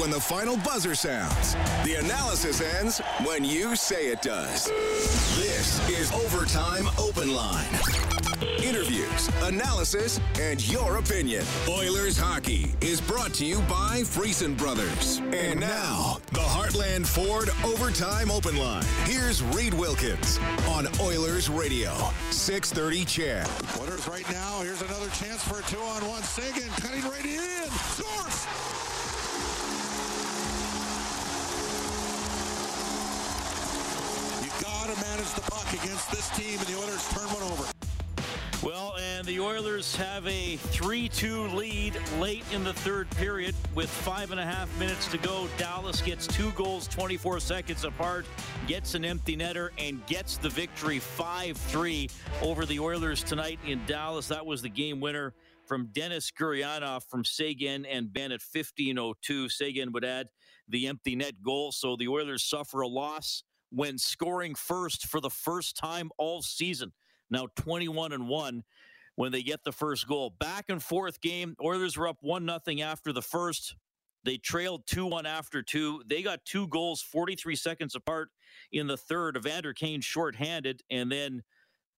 When the final buzzer sounds. The analysis ends when you say it does. This is Overtime Open Line. Interviews, analysis, and your opinion. Oilers hockey is brought to you by Friesen Brothers. And now, the Heartland Ford Overtime Open Line. Here's Reed Wilkins on Oilers Radio, 630 CHED. Oilers right now. Here's another chance for a two-on-one. Seguin cutting right in. Scores! You gotta manage the puck against this team, and the Oilers turn one over. Well, and the Oilers have a 3 2 lead late in the third period with five and a half minutes to go. Dallas gets two goals 24 seconds apart, gets an empty netter, and gets the victory 5 3 over the Oilers tonight in Dallas. That was the game winner from Denis Gurianov from Seguin and Benn at 1502. Seguin would add the empty net goal. So the Oilers suffer a loss when scoring first for the first time all season now 21 and 1 when they get the first goal. Back and forth game. Oilers were up 1 nothing after the first. They trailed 2 1 after two. They got two goals 43 seconds apart in the third. Evander Kane shorthanded, and then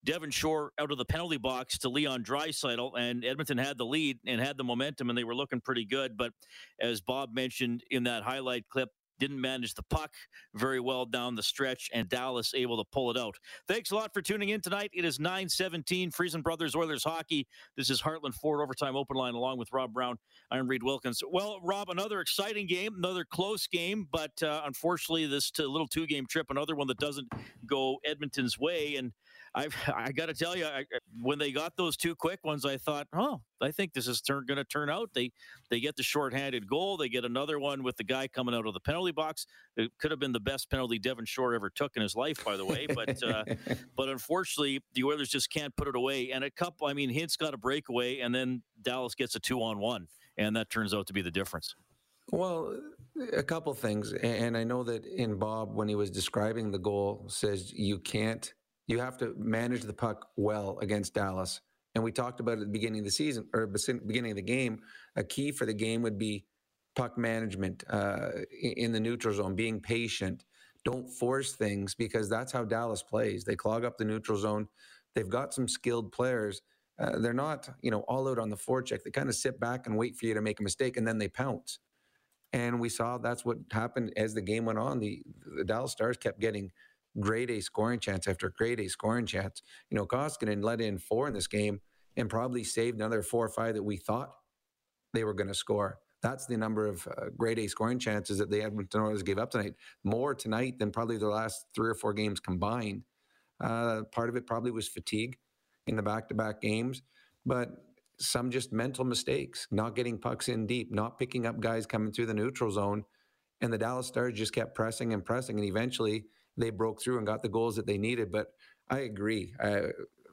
Devin Shore out of the penalty box to Leon Draisaitl, and Edmonton had the lead and had the momentum, and they were looking pretty good. But as Bob mentioned in that highlight clip, didn't manage the puck very well down the stretch, and Dallas able to pull it out. Thanks a lot for tuning in tonight. It is 917 Friesen Brothers Oilers hockey. This is Heartland Ford Overtime Open Line along with Rob Brown. I'm Reed Wilkins. Well, Rob, another exciting game, another close game, but uh, unfortunately, this little two game trip, another one that doesn't go Edmonton's way. And I've, I got to tell you, I, when they got those two quick ones, I thought, oh, I think this is turn, going to turn out. They they get the shorthanded goal. They get another one with the guy coming out of the penalty box. It could have been the best penalty Devin Shore ever took in his life, by the way. But uh, but unfortunately, the Oilers just can't put it away. And a couple, I mean, Hintz got a breakaway, and then Dallas gets a two on one, and that turns out to be the difference. Well, a couple things, and I know that in Bob, when he was describing the goal, says you can't you have to manage the puck well against Dallas. And we talked about at the beginning of the season or beginning of the game. A key for the game would be puck management uh, in the neutral zone, being patient. Don't force things because that's how Dallas plays. They clog up the neutral zone. They've got some skilled players. Uh, they're not, you know, all out on the forecheck. They kind of sit back and wait for you to make a mistake, and then they pounce. And we saw that's what happened as the game went on. The, the Dallas Stars kept getting grade A scoring chance after grade A scoring chance. You know, Koskinen let in four in this game and probably saved another four or five that we thought they were going to score. That's the number of uh, grade A scoring chances that the Edmonton Oilers gave up tonight. More tonight than probably the last three or four games combined. Uh, part of it probably was fatigue in the back-to-back games, but some just mental mistakes, not getting pucks in deep, not picking up guys coming through the neutral zone, and the Dallas Stars just kept pressing and pressing, and eventually they broke through and got the goals that they needed. But I agree. I,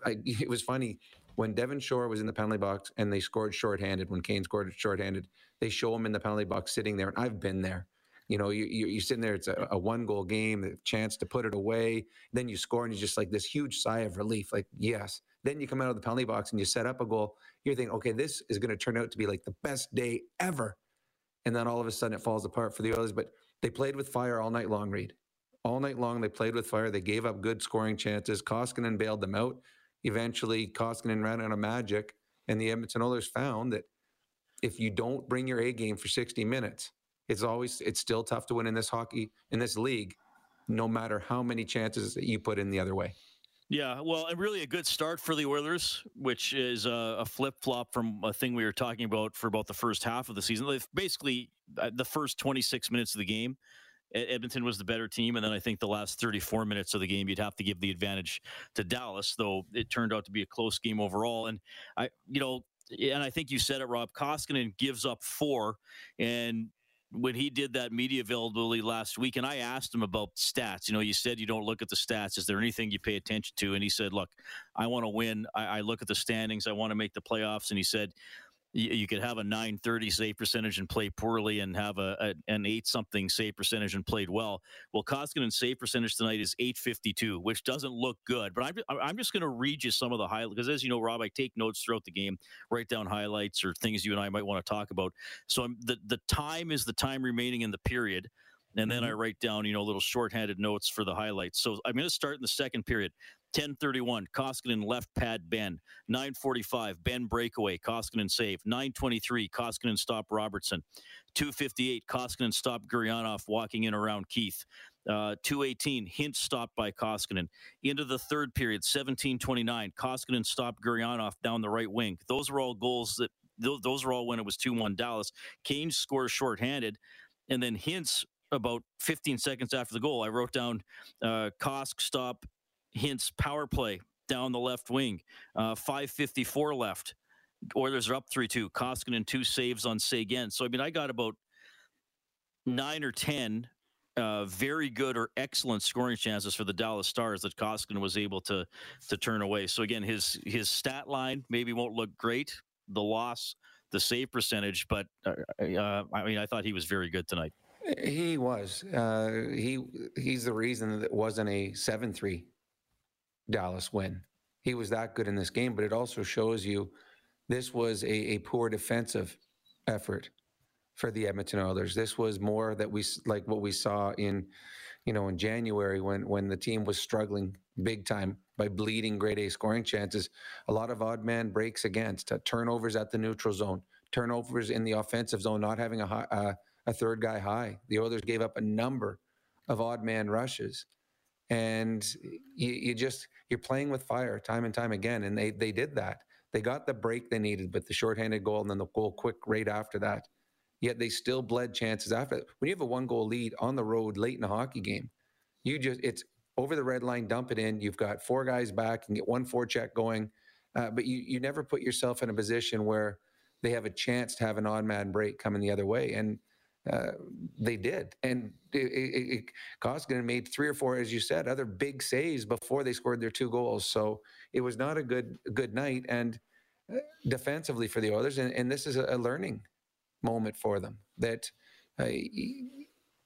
I, it was funny when Devin Shore was in the penalty box and they scored shorthanded. When Kane scored shorthanded, they show him in the penalty box sitting there, and I've been there. You know, you, you are sitting there. It's a, a one goal game, a chance to put it away. Then you score, and you just like this huge sigh of relief, like yes. Then you come out of the penalty box and you set up a goal. You're thinking, okay, this is going to turn out to be like the best day ever. And then all of a sudden it falls apart for the Oilers. But they played with fire all night long, Reed all night long. They played with fire. They gave up good scoring chances. Koskinen bailed them out. Eventually, Koskinen ran out of magic, and the Edmonton Oilers found that if you don't bring your A game for 60 minutes, it's always it's still tough to win in this hockey in this league, no matter how many chances that you put in the other way. Yeah, well, and really a good start for the Oilers, which is a, a flip flop from a thing we were talking about for about the first half of the season. They've basically uh, the first 26 minutes of the game Edmonton was the better team, and then I think the last 34 minutes of the game, you'd have to give the advantage to Dallas. Though it turned out to be a close game overall, and I, you know, and I think you said it, Rob. Koskinen gives up four, and when he did that media availability last week, and I asked him about stats. You know, you said you don't look at the stats. Is there anything you pay attention to? And he said, "Look, I want to win. I, I look at the standings. I want to make the playoffs." And he said, you, you could have a 930 save percentage and play poorly and have a, a an eight something save percentage and played well. Well, Koskinen's save percentage tonight is 852, which doesn't look good. But I'm, I'm just going to read you some of the highlights because, as you know, Rob, I take notes throughout the game, write down highlights or things you and I might want to talk about. So I'm, the the time is the time remaining in the period. And then mm-hmm. I write down, you know, little shorthanded notes for the highlights. So I'm going to start in the second period. 1031, Koskinen left pad Benn. 945, Benn breakaway, Koskinen save. 923, Koskinen stop Robertson. 258, Koskinen stop Gurianov walking in around Keith. Uh, 218, Hintz stopped by Koskinen. Into the third period, 1729, Koskinen stopped Gurianov down the right wing. Those were all goals that, those, were all when it was 2 1 Dallas. Kane scores shorthanded. And then Hintz about 15 seconds after the goal, I wrote down uh, Kosk stop Hintz power play down the left wing. Uh, 554 left. Oilers are up 3 2. Koskinen two saves on Seguin. So, I mean, I got about nine or 10 uh, very good or excellent scoring chances for the Dallas Stars that Koskinen was able to to turn away. So again, his his stat line maybe won't look great. The loss, the save percentage, but uh, uh, I mean, I thought he was very good tonight. He was. Uh, he he's the reason that it wasn't a seven three Dallas win. He was that good in this game, but it also shows you this was a, a poor defensive effort for the Edmonton Oilers. This was more that we like what we saw in, you know, in January when when the team was struggling big time by bleeding grade A scoring chances. A lot of odd man breaks against uh, turnovers at the neutral zone, turnovers in the offensive zone, not having a high, uh, a third guy high. The Oilers gave up a number of odd man rushes, and you, you just you're playing with fire time and time again. And they they did that. They got the break they needed, but the shorthanded goal and then the goal quick right after that. Yet they still bled chances after. When you have a one goal lead on the road late in a hockey game, you just it's over the red line, dump it in. You've got four guys back and get one forecheck going, uh, but you you never put yourself in a position where they have a chance to have an odd man break coming the other way. And uh, they did. And it, it, it, Koskinen made three or four, as you said, other big saves before they scored their two goals. So it was not a good good night. And uh, defensively for the Oilers, and, and this is a, learning moment for them that. Uh,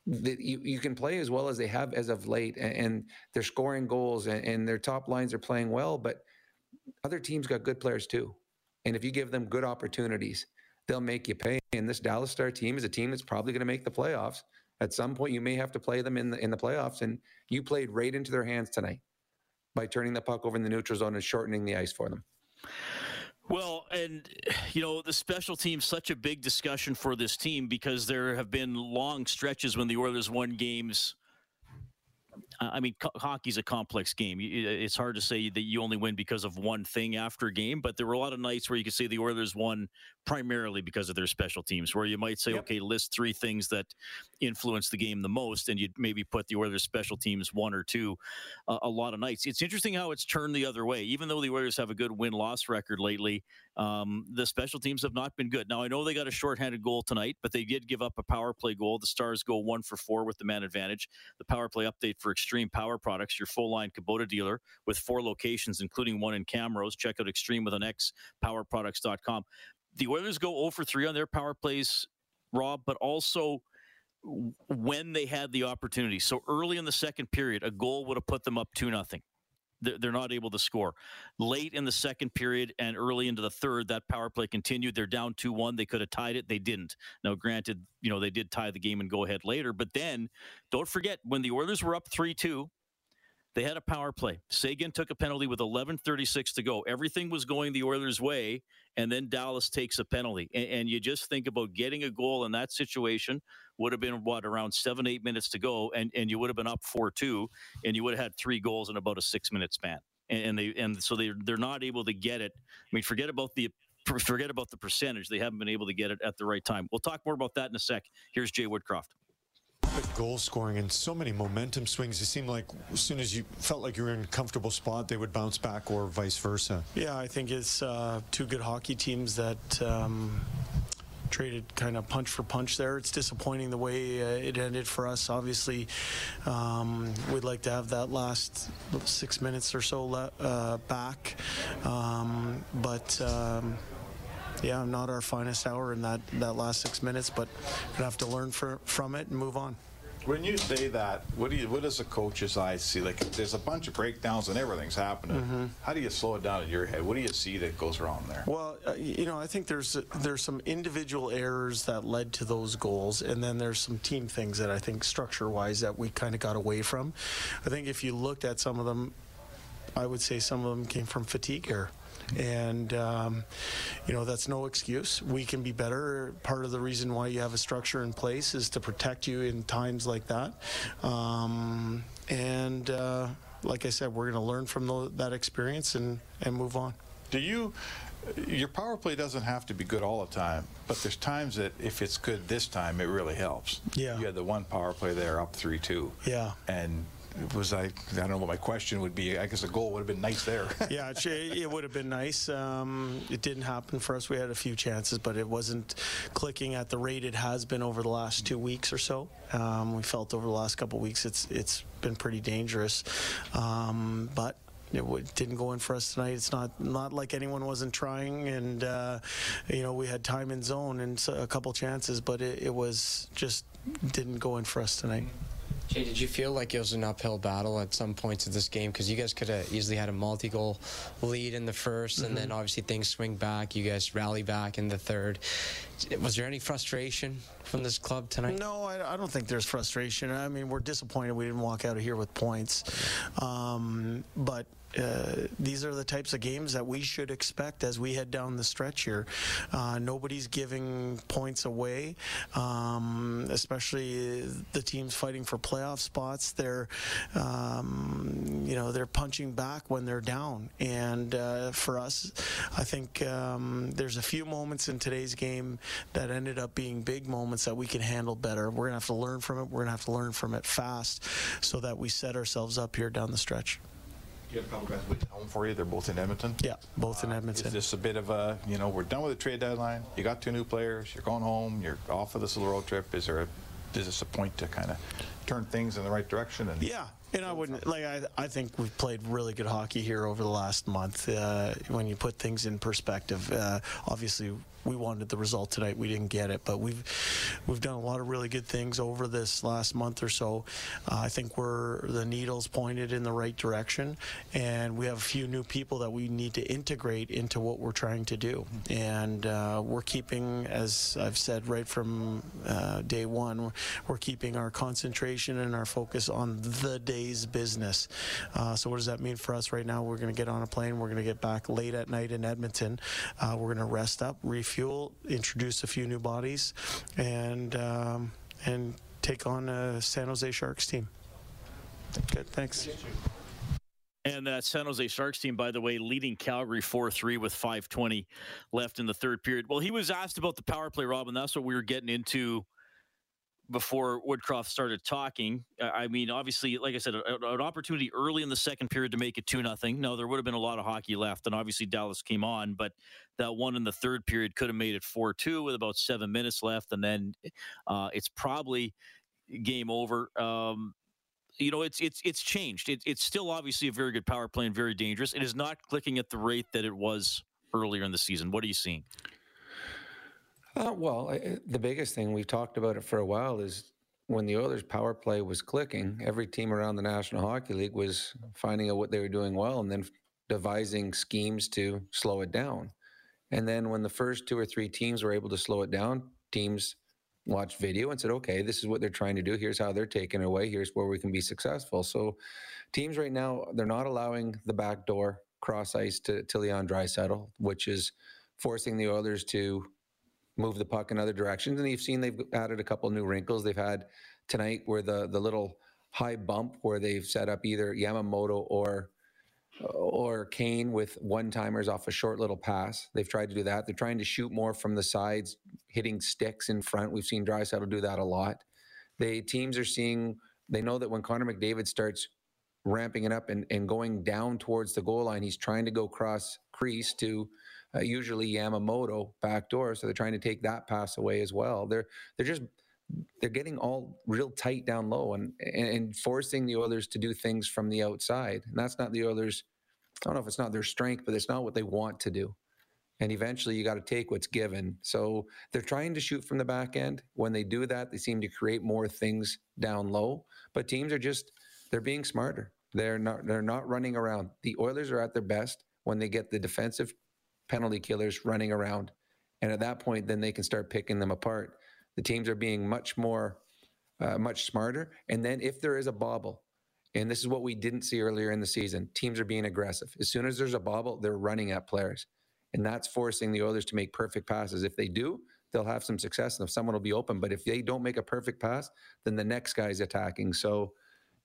that you, you can play as well as they have as of late, and, and they're scoring goals, and, and their top lines are playing well. But other teams got good players too, and if you give them good opportunities, they'll make you pay. And this Dallas Star team is a team that's probably going to make the playoffs. At some point, you may have to play them in the in the playoffs, and you played right into their hands tonight by turning the puck over in the neutral zone and shortening the ice for them. Well, and you know, the special team's such a big discussion for this team because there have been long stretches when the Oilers won games I mean, co- hockey's a complex game. It's hard to say that you only win because of one thing after a game, but there were a lot of nights where you could say the Oilers won primarily because of their special teams, where you might say, yep. okay, list three things that influence the game the most, and you'd maybe put the Oilers special teams one or two uh, a lot of nights. It's interesting how it's turned the other way. Even though the Oilers have a good win loss record lately, um, the special teams have not been good. Now, I know they got a shorthanded goal tonight, but they did give up a power play goal. The Stars go one for four with the man advantage. The power play update for Extreme Power Products, your full line Kubota dealer with four locations, including one in Camrose. Check out Extreme with an X, powerproducts.com. The Oilers go 0 for 3 on their power plays, Rob, but also when they had the opportunity. So early in the second period, a goal would have put them up 2 nothing they're not able to score. Late in the second period and early into the third, that power play continued. They're down 2 1. They could have tied it. They didn't. Now, granted, you know, they did tie the game and go ahead later. But then don't forget when the Oilers were up 3 2, they had a power play. Seguin took a penalty with 11:36 to go. Everything was going the Oilers' way, and then Dallas takes a penalty. And, and, you just think about getting a goal in that situation would have been what around seven, eight minutes to go, and and you would have been up four-two, and you would have had three goals in about a six-minute span. And, and they and so they they're not able to get it. I mean, forget about the forget about the percentage. They haven't been able to get it at the right time. We'll talk more about that in a sec. Here's Jay Woodcroft. Rapid goal scoring and so many momentum swings. It seemed like as soon as you felt like you were in a comfortable spot, they would bounce back, or vice versa. Yeah, I think it's uh, two good hockey teams that. Um, traded kind of punch for punch there. It's disappointing the way uh, it ended for us. Obviously, um, we'd like to have that last six minutes or so le- uh, back, um, but. Yeah, not our finest hour in that, that last six minutes, but gonna have to learn for, from it and move on. When you say that, what do you, what does a coach's eye see? Like, there's a bunch of breakdowns and everything's happening. Mm-hmm. How do you slow it down in your head? What do you see that goes wrong there? Well, uh, you know, I think there's there's some individual errors that led to those goals, and then there's some team things that I think structure-wise that we kind of got away from. I think if you looked at some of them, I would say some of them came from fatigue error. And, um, you know, that's no excuse. We can be better. Part of the reason why you have a structure in place is to protect you in times like that. Um, and, uh, like I said, we're going to learn from the, that experience and, and move on. Do you? Your power play doesn't have to be good all the time, but there's times that if it's good this time, it really helps. Yeah. You had the one power play there up three two. Yeah. And it was I? I don't know what my question would be. I guess the goal would have been nice there. yeah, it, it would have been nice. Um, it didn't happen for us. We had a few chances, but it wasn't clicking at the rate it has been over the last two weeks or so. Um, we felt over the last couple weeks it's it's been pretty dangerous, um, but it didn't go in for us tonight. It's not not like anyone wasn't trying, and uh, you know we had time in zone and a couple chances, but it, it was just didn't go in for us tonight. Jay, did you feel like it was an uphill battle at some points of this game? Because you guys could have easily had a multi-goal lead in the 1st and then obviously things swing back. You guys rally back in the third. Was there any frustration from this club tonight? No, I, I don't think there's frustration. I mean, we're disappointed we didn't walk out of here with points, um, but. Uh, these are the types of games that we should expect as we head down the stretch here. Uh, nobody's giving points away, um, especially the teams fighting for playoff spots. They're, um, you know, they're punching back when they're down. And uh, for us, I think um, there's a few moments in today's game that ended up being big moments that we can handle better. We're gonna have to learn from it. We're gonna have to learn from it fast, so that we set ourselves up here down the stretch. You have a couple guys waiting home for you. They're both in Edmonton. Yeah, both in Edmonton. Is this a bit of a, you know, we're done with the trade deadline. You got two new players. You're going home. You're off of this little road trip. Is there a, is this a point to kind of turn things in the right direction? And Yeah, and I wouldn't like. I I think we've played really good hockey here over the last month. Uh, when you put things in perspective, uh, obviously we wanted the result tonight. We didn't get it, but we've we've done a lot of really good things over this last month or so. Uh, I think we're the needles pointed in the right direction, and we have a few new people that we need to integrate into what we're trying to do. And uh, we're keeping, as I've said right from uh, day one, we're, keeping our concentration and our focus on the day's business. Uh, so what does that mean for us right now? We're going to get on a plane. We're going to get back late at night in Edmonton. Uh, we're going to rest up, refuel, introduce a few new bodies, and um, and take on a San Jose Sharks team. Good, thanks. And that San Jose Sharks team, by the way, leading Calgary 4 3 with 5.20 left in the third period. Well, he was asked about the power play, Robin. that's what we were getting into before Woodcroft started talking. Uh, I mean, obviously, like I said, an opportunity early in the second period to make it 2 nothing. No, there would have been a lot of hockey left, and obviously Dallas came on, but that one in the third period could have made it 4 2 with about seven minutes left, and then uh, it's probably game over. Um, you know, it's it's it's changed. It, it's still obviously a very good power play and very dangerous. It is not clicking at the rate that it was earlier in the season. What are you seeing? Uh, well, the biggest thing we've talked about it for a while is when the Oilers' power play was clicking, every team around the National Hockey League was finding out what they were doing well and then devising schemes to slow it down. And then when the first two or three teams were able to slow it down, teams watched video and said, "Okay, this is what they're trying to do. Here's how they're taking it away. Here's where we can be successful." So, teams right now they're not allowing the back door cross ice to, to Leon Draisaitl, which is forcing the Oilers to move the puck in other directions. And you've seen they've added a couple new wrinkles. They've had tonight where the the little high bump where they've set up either Yamamoto or or Kane with one timers off a short little pass. They've tried to do that. They're trying to shoot more from the sides, hitting sticks in front. We've seen Draisaitl do that a lot. They teams are seeing. They know that when Connor McDavid starts ramping it up and, and going down towards the goal line, he's trying to go cross crease to uh, usually Yamamoto backdoor. So they're trying to take that pass away as well. They're they're just they're getting all real tight down low and, and forcing the Oilers to do things from the outside. And that's not the Oilers. I don't know if it's not their strength, but it's not what they want to do. And eventually you got to take what's given. So they're trying to shoot from the back end. When they do that, they seem to create more things down low. But teams are just they're being smarter. They're not they're not running around. The Oilers are at their best when they get the defensive penalty killers running around. And at that point, then they can start picking them apart. The teams are being much more, uh, much smarter. And then if there is a bobble, and this is what we didn't see earlier in the season, teams are being aggressive. As soon as there's a bobble, they're running at players. And that's forcing the Oilers to make perfect passes. If they do, they'll have some success and if someone will be open. But if they don't make a perfect pass, then the next guy's attacking. So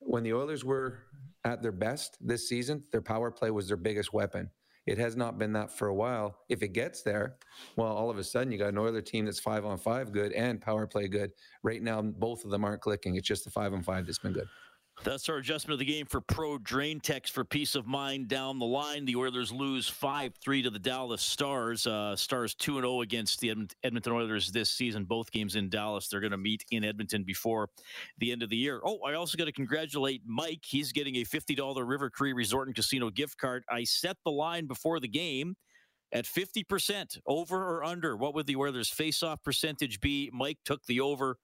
when the Oilers were at their best this season, their power play was their biggest weapon. It has not been that for a while. If it gets there, well, all of a sudden you got an Oiler team that's five on five good and power play good. Right now, both of them aren't clicking. It's just the five on five that's been good. That's our adjustment of the game for Pro Drain Text for peace of mind down the line. The Oilers lose 5 3 to the Dallas Stars. Uh, Stars 2 0 against the Edmonton Oilers this season. Both games in Dallas. They're going to meet in Edmonton before the end of the year. Oh, I also got to congratulate Mike. He's getting a $50 River Cree Resort and Casino gift card. I set the line before the game at 50% over or under. What would the Oilers face off percentage be? Mike took the over,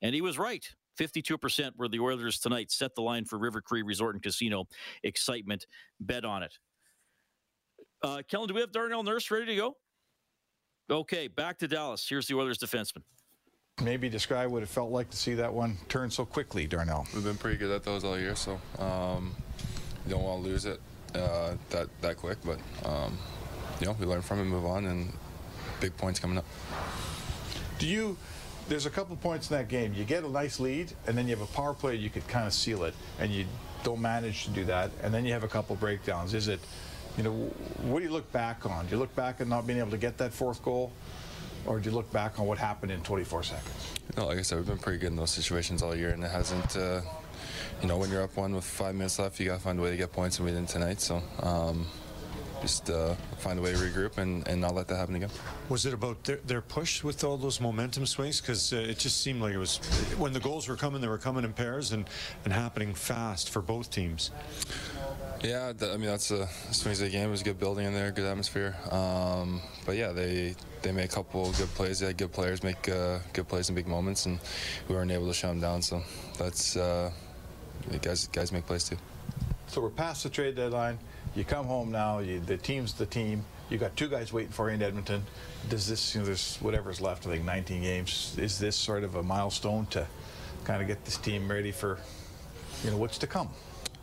and he was right. 52% were the Oilers tonight. Set the line for River Cree Resort and Casino. Excitement. Bet on it. Uh, Kellen, do we have Darnell Nurse ready to go? Okay, back to Dallas. Here's the Oilers defenseman. Maybe describe what it felt like to see that one turn so quickly, Darnell. We've been pretty good at those all year, so um, you don't want to lose it uh, that that quick. But um, you know, we learn from it, move on, and big points coming up. Do you? There's a couple points in that game. You get a nice lead, and then you have a power play. You could kind of seal it, and you don't manage to do that. And then you have a couple breakdowns. Is it, you know, what do you look back on? Do you look back at not being able to get that fourth goal, or do you look back on what happened in 24 seconds? No, like I said, we've been pretty good in those situations all year, and it hasn't. Uh, you know, when you're up one with five minutes left, you got to find a way to get points, and we didn't tonight. So. Um, just uh, find a way to regroup and, and not let that happen again. Was it about their, their push with all those momentum swings? Because uh, it just seemed like it was when the goals were coming, they were coming in pairs and, and happening fast for both teams. Yeah, I mean that's a swings of the game. It was good building in there, good atmosphere. Um, but yeah, they they made a couple good plays. They had good players make uh, good plays in big moments, and we weren't able to shut them down. So that's uh, guys guys make plays too. So we're past the trade deadline. You come home now. You, the team's the team. You got two guys waiting for you in Edmonton. Does this, you know, there's whatever's left, I think 19 games. Is this sort of a milestone to kind of get this team ready for, you know, what's to come?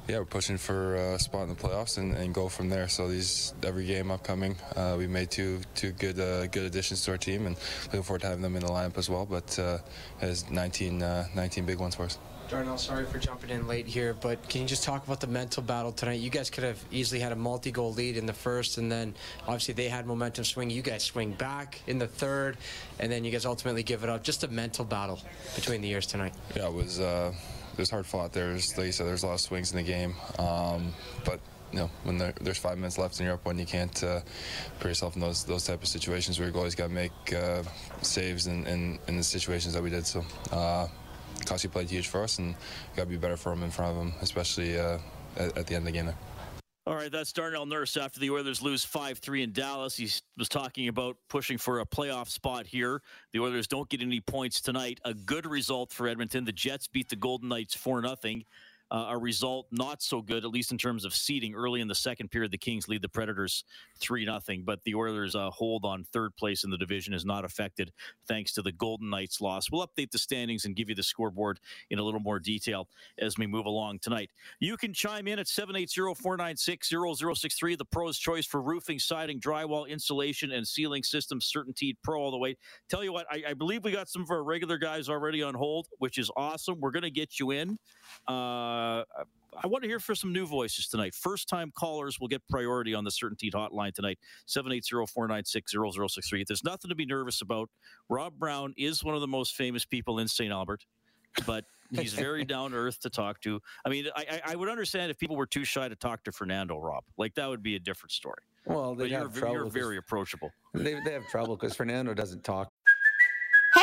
Yeah, we're pushing for a spot in the playoffs and, and go from there. So these every game upcoming, uh, we made two two good uh, good additions to our team, and looking forward to having them in the lineup as well. But uh, has 19 uh, 19 big ones for us. Darnell, sorry for jumping in late here, but can you just talk about the mental battle tonight? You guys could have easily had a multi-goal lead in the first, and then obviously they had momentum swing. You guys swing back in the third, and then you guys ultimately give it up. Just a mental battle between the years tonight. Yeah, it was. Uh, it was hard fought. There's, like you said, there's a lot of swings in the game, um, but you know, when there, there's five minutes left and you're up one, you can't uh, put yourself in those those type of situations where your goalie's got to make uh, saves in, in, in, the situations that we did. So uh, Kossi played huge for us, and got to be better for him in front of him, especially uh, at, at, the end of the game there. All right, that's Darnell Nurse after the Oilers lose 5 3 in Dallas. He was talking about pushing for a playoff spot here. The Oilers don't get any points tonight. A good result for Edmonton. The Jets beat the Golden Knights 4 0 uh, a result not so good, at least in terms of seeding. Early in the second period, the Kings lead the Predators 3 0, but the Oilers' uh, hold on third place in the division is not affected thanks to the Golden Knights loss. We'll update the standings and give you the scoreboard in a little more detail as we move along tonight. You can chime in at 780 496 0063, the pro's choice for roofing, siding, drywall, insulation, and ceiling systems, CertainTeed Pro all the way. Tell you what, I, I believe we got some of our regular guys already on hold, which is awesome. We're going to get you in. Uh, Uh, I want to hear for some new voices tonight. First time callers will get priority on the CertainTeed hotline tonight, 780-496-0063. There's nothing to be nervous about. Rob Brown is one of the most famous people in St. Albert. but he's very down to earth to talk to. I mean, I, I would understand if people were too shy to talk to Fernando, Rob. Like that would be a different story. Well, they but you're, have trouble. you're very approachable. They, they have trouble because Fernando doesn't talk.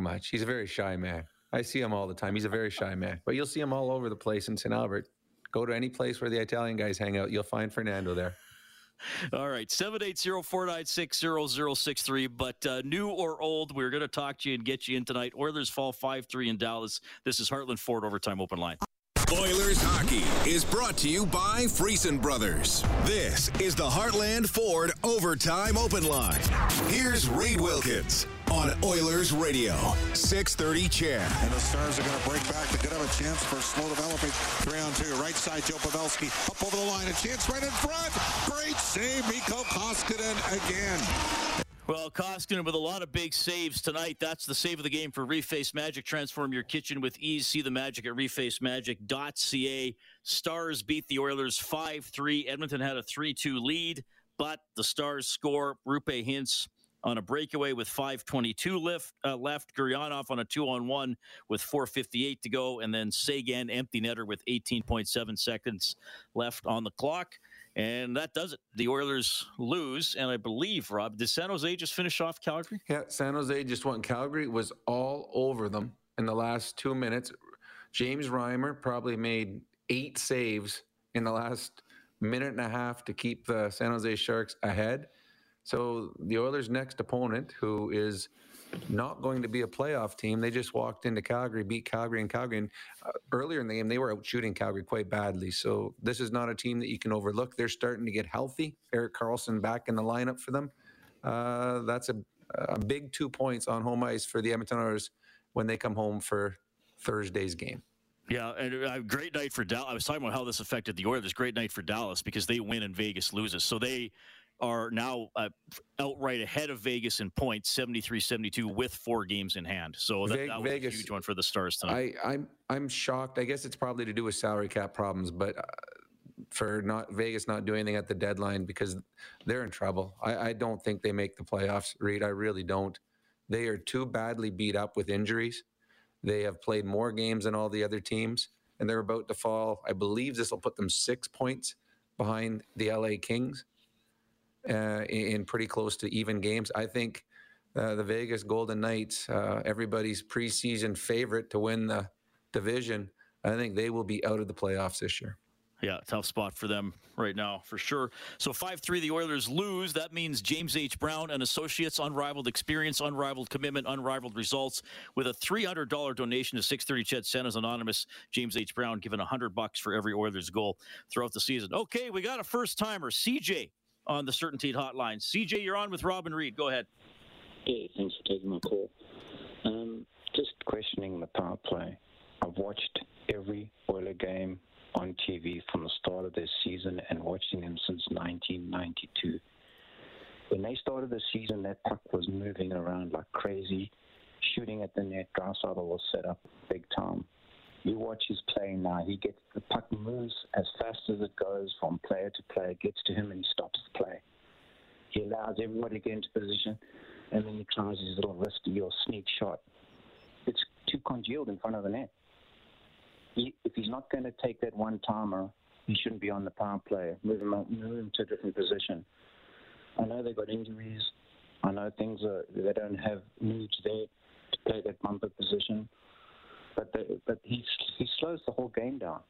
Much. He's a very shy man. I see him all the time. He's a very shy man, but you'll see him all over the place in St. Albert. Go to any place where the Italian guys hang out, you'll find Fernando there. All right, 780-496-0063. But uh, new or old, we're going to talk to you and get you in tonight. Oilers fall 5-3 in Dallas. This is Heartland Ford Overtime Open Line. Oilers hockey is brought to you by Friesen Brothers. This is the Heartland Ford Overtime Open Line. Here's Reed Wilkins on Oilers Radio, 630 CHED. And the Stars are going to break back. They could have a chance for slow developing three on two. Right side, Joe Pavelski up over the line. A chance right in front. Great save, Mikko Koskinen again. Well, Koskinen with a lot of big saves tonight. That's the save of the game for Reface Magic. Transform your kitchen with ease. See the magic at refacemagic.ca. Stars beat the Oilers 5 3. Edmonton had a 3 2 lead, but the Stars score. Roope Hintz on a breakaway with 5.22 left, uh, left. Gurianov on a two on one with 4.58 to go. And then Seguin, empty netter with 18.7 seconds left on the clock. And that does it. The Oilers lose. And I believe, Rob, did San Jose just finish off Calgary? Yeah, San Jose just won. Calgary was all over them in the last two minutes. James Reimer probably made eight saves in the last minute and a half to keep the San Jose Sharks ahead. So the Oilers' next opponent, who is not going to be a playoff team, they just walked into Calgary, beat Calgary and Calgary. And uh, earlier in the game, they were out shooting Calgary quite badly. So this is not a team that you can overlook. They're starting to get healthy. Erik Karlsson back in the lineup for them. Uh, that's a, a big two points on home ice for the Edmonton Oilers when they come home for Thursday's game. Yeah, and a great night for Dallas. I was talking about how this affected the Oilers. Great night for Dallas because they win and Vegas loses. So they are now uh, outright ahead of Vegas in points, 73-72 with four games in hand. So that, that was Vegas, a huge one for the Stars tonight. I, I'm I'm shocked. I guess it's probably to do with salary cap problems, but uh, for not Vegas not doing anything at the deadline because they're in trouble. I, I don't think they make the playoffs, Reed. I really don't. They are too badly beat up with injuries. They have played more games than all the other teams, and they're about to fall. I believe this will put them six points behind the LA Kings uh, in pretty close to even games. I think uh, the Vegas Golden Knights, uh, everybody's preseason favorite to win the division, I think they will be out of the playoffs this year. Yeah, tough spot for them right now, for sure. So 5 3, the Oilers lose. That means James H. Brown and Associates, unrivaled experience, unrivaled commitment, unrivaled results. With a $300 donation to 630 Ched Santa's Anonymous, James H. Brown given 100 bucks for every Oilers goal throughout the season. Okay, we got a first timer, CJ on the CertainTeed Hotline. CJ, you're on with Robin Reed. Go ahead. Yeah, thanks for taking my call. Um, just questioning the power play. I've watched every Oiler game on TV from the start of this season and watching them since 1992. When they started the season, that puck was moving around like crazy, shooting at the net. Draisaitl was set up big time. You watch his play now. He gets the puck moves as fast as it goes from player to player, gets to him, and he stops the play. He allows everybody to get into position, and then he tries his little risky or sneak shot. It's too congealed in front of the net. He, if he's not going to take that one timer, he shouldn't be on the power play. Move him, move him to a different position. I know they've got injuries. I know things are they don't have needs there to play that bumper position but the, but he he slows the game down.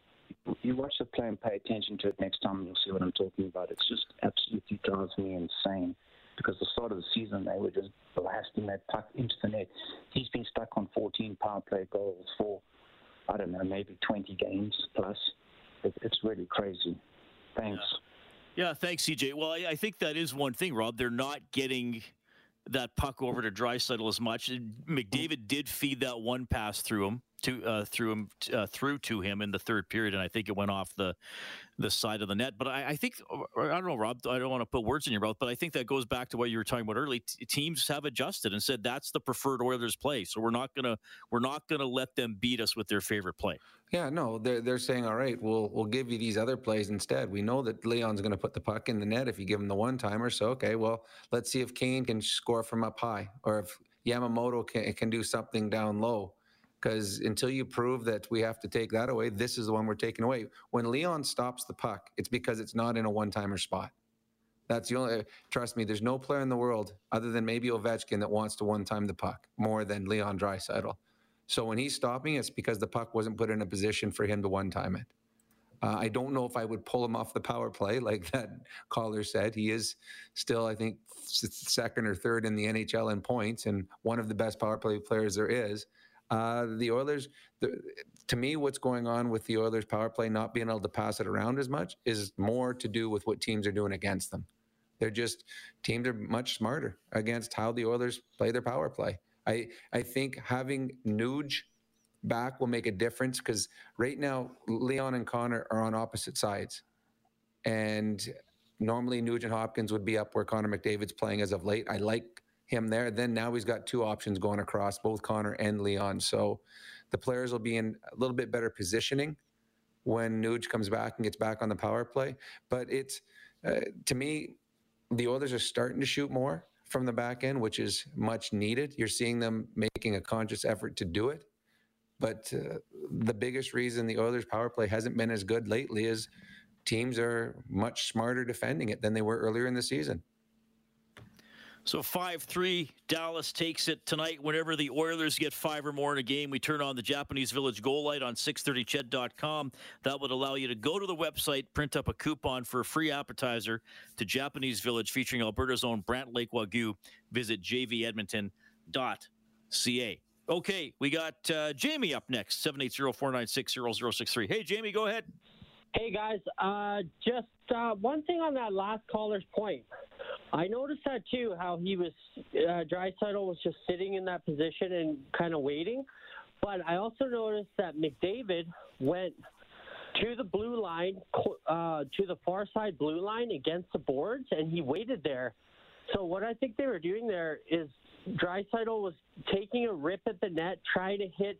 You watch the play and pay attention to it next time, and you'll see what I'm talking about. It's just absolutely drives me insane because the start of the season they were just blasting that puck into the net. He's been stuck on 14 power play goals for I don't know maybe 20 games plus. It's really crazy. Thanks. Yeah. yeah thanks, CJ. Well, I, I think that is one thing, Rob. They're not getting that puck over to Draisaitl as much. McDavid did feed that one pass through him to uh, through him uh, through to him in the third period, and I think it went off the the side of the net. But I, I think I don't know, Rob. I don't want to put words in your mouth, but I think that goes back to what you were talking about early. T- teams have adjusted and said that's the preferred Oilers play, so we're not gonna we're not gonna let them beat us with their favorite play. Yeah, no, they're they're saying, all right, we'll we'll give you these other plays instead. We know that Leon's to put the puck in the net if you give him the one timer. So okay, well, let's see if Kane can score from up high, or if Yamamoto can can do something down low because until you prove that we have to take that away, this is the one we're taking away. When Leon stops the puck, it's because it's not in a one timer spot. That's the only, trust me, there's no player in the world other than maybe Ovechkin that wants to one time the puck more than Leon Draisaitl. So when he's stopping, it's because the puck wasn't put in a position for him to one time it. Uh, I don't know if I would pull him off the power play, like that caller said. He is still, I think, second or third in the NHL in points and one of the best power play players there is. Uh, the Oilers, the, to me, what's going on with the Oilers power play not being able to pass it around as much is more to do with what teams are doing against them. They're just teams are much smarter against how the Oilers play their power play. I I think having Nuge back will make a difference because right now Leon and Connor are on opposite sides, and normally Nugent Hopkins would be up where Connor McDavid's playing as of late. I like him there. Then now he's got two options going across both Connor and Leon. So the players will be in a little bit better positioning when Nuge comes back and gets back on the power play. But it's uh, to me, the Oilers are starting to shoot more from the back end, which is much needed. You're seeing them making a conscious effort to do it. But uh, the biggest reason the Oilers' power play hasn't been as good lately is teams are much smarter defending it than they were earlier in the season. So 5 3, Dallas takes it tonight. Whenever the Oilers get five or more in a game, we turn on the Japanese Village goal light on 630ched.com. That would allow you to go to the website, print up a coupon for a free appetizer to Japanese Village featuring Alberta's own Brant Lake Wagyu. Visit jvedmonton.ca. Okay, we got uh, Jamie up next, 780 496 0063. Hey, Jamie, go ahead. Hey guys, uh, just uh, one thing on that last caller's point. I noticed that too, how he was uh, Draisaitl was just sitting in that position and kind of waiting. But I also noticed that McDavid went to the blue line, uh, to the far side blue line against the boards, and he waited there. So what I think they were doing there is Draisaitl was taking a rip at the net, trying to hit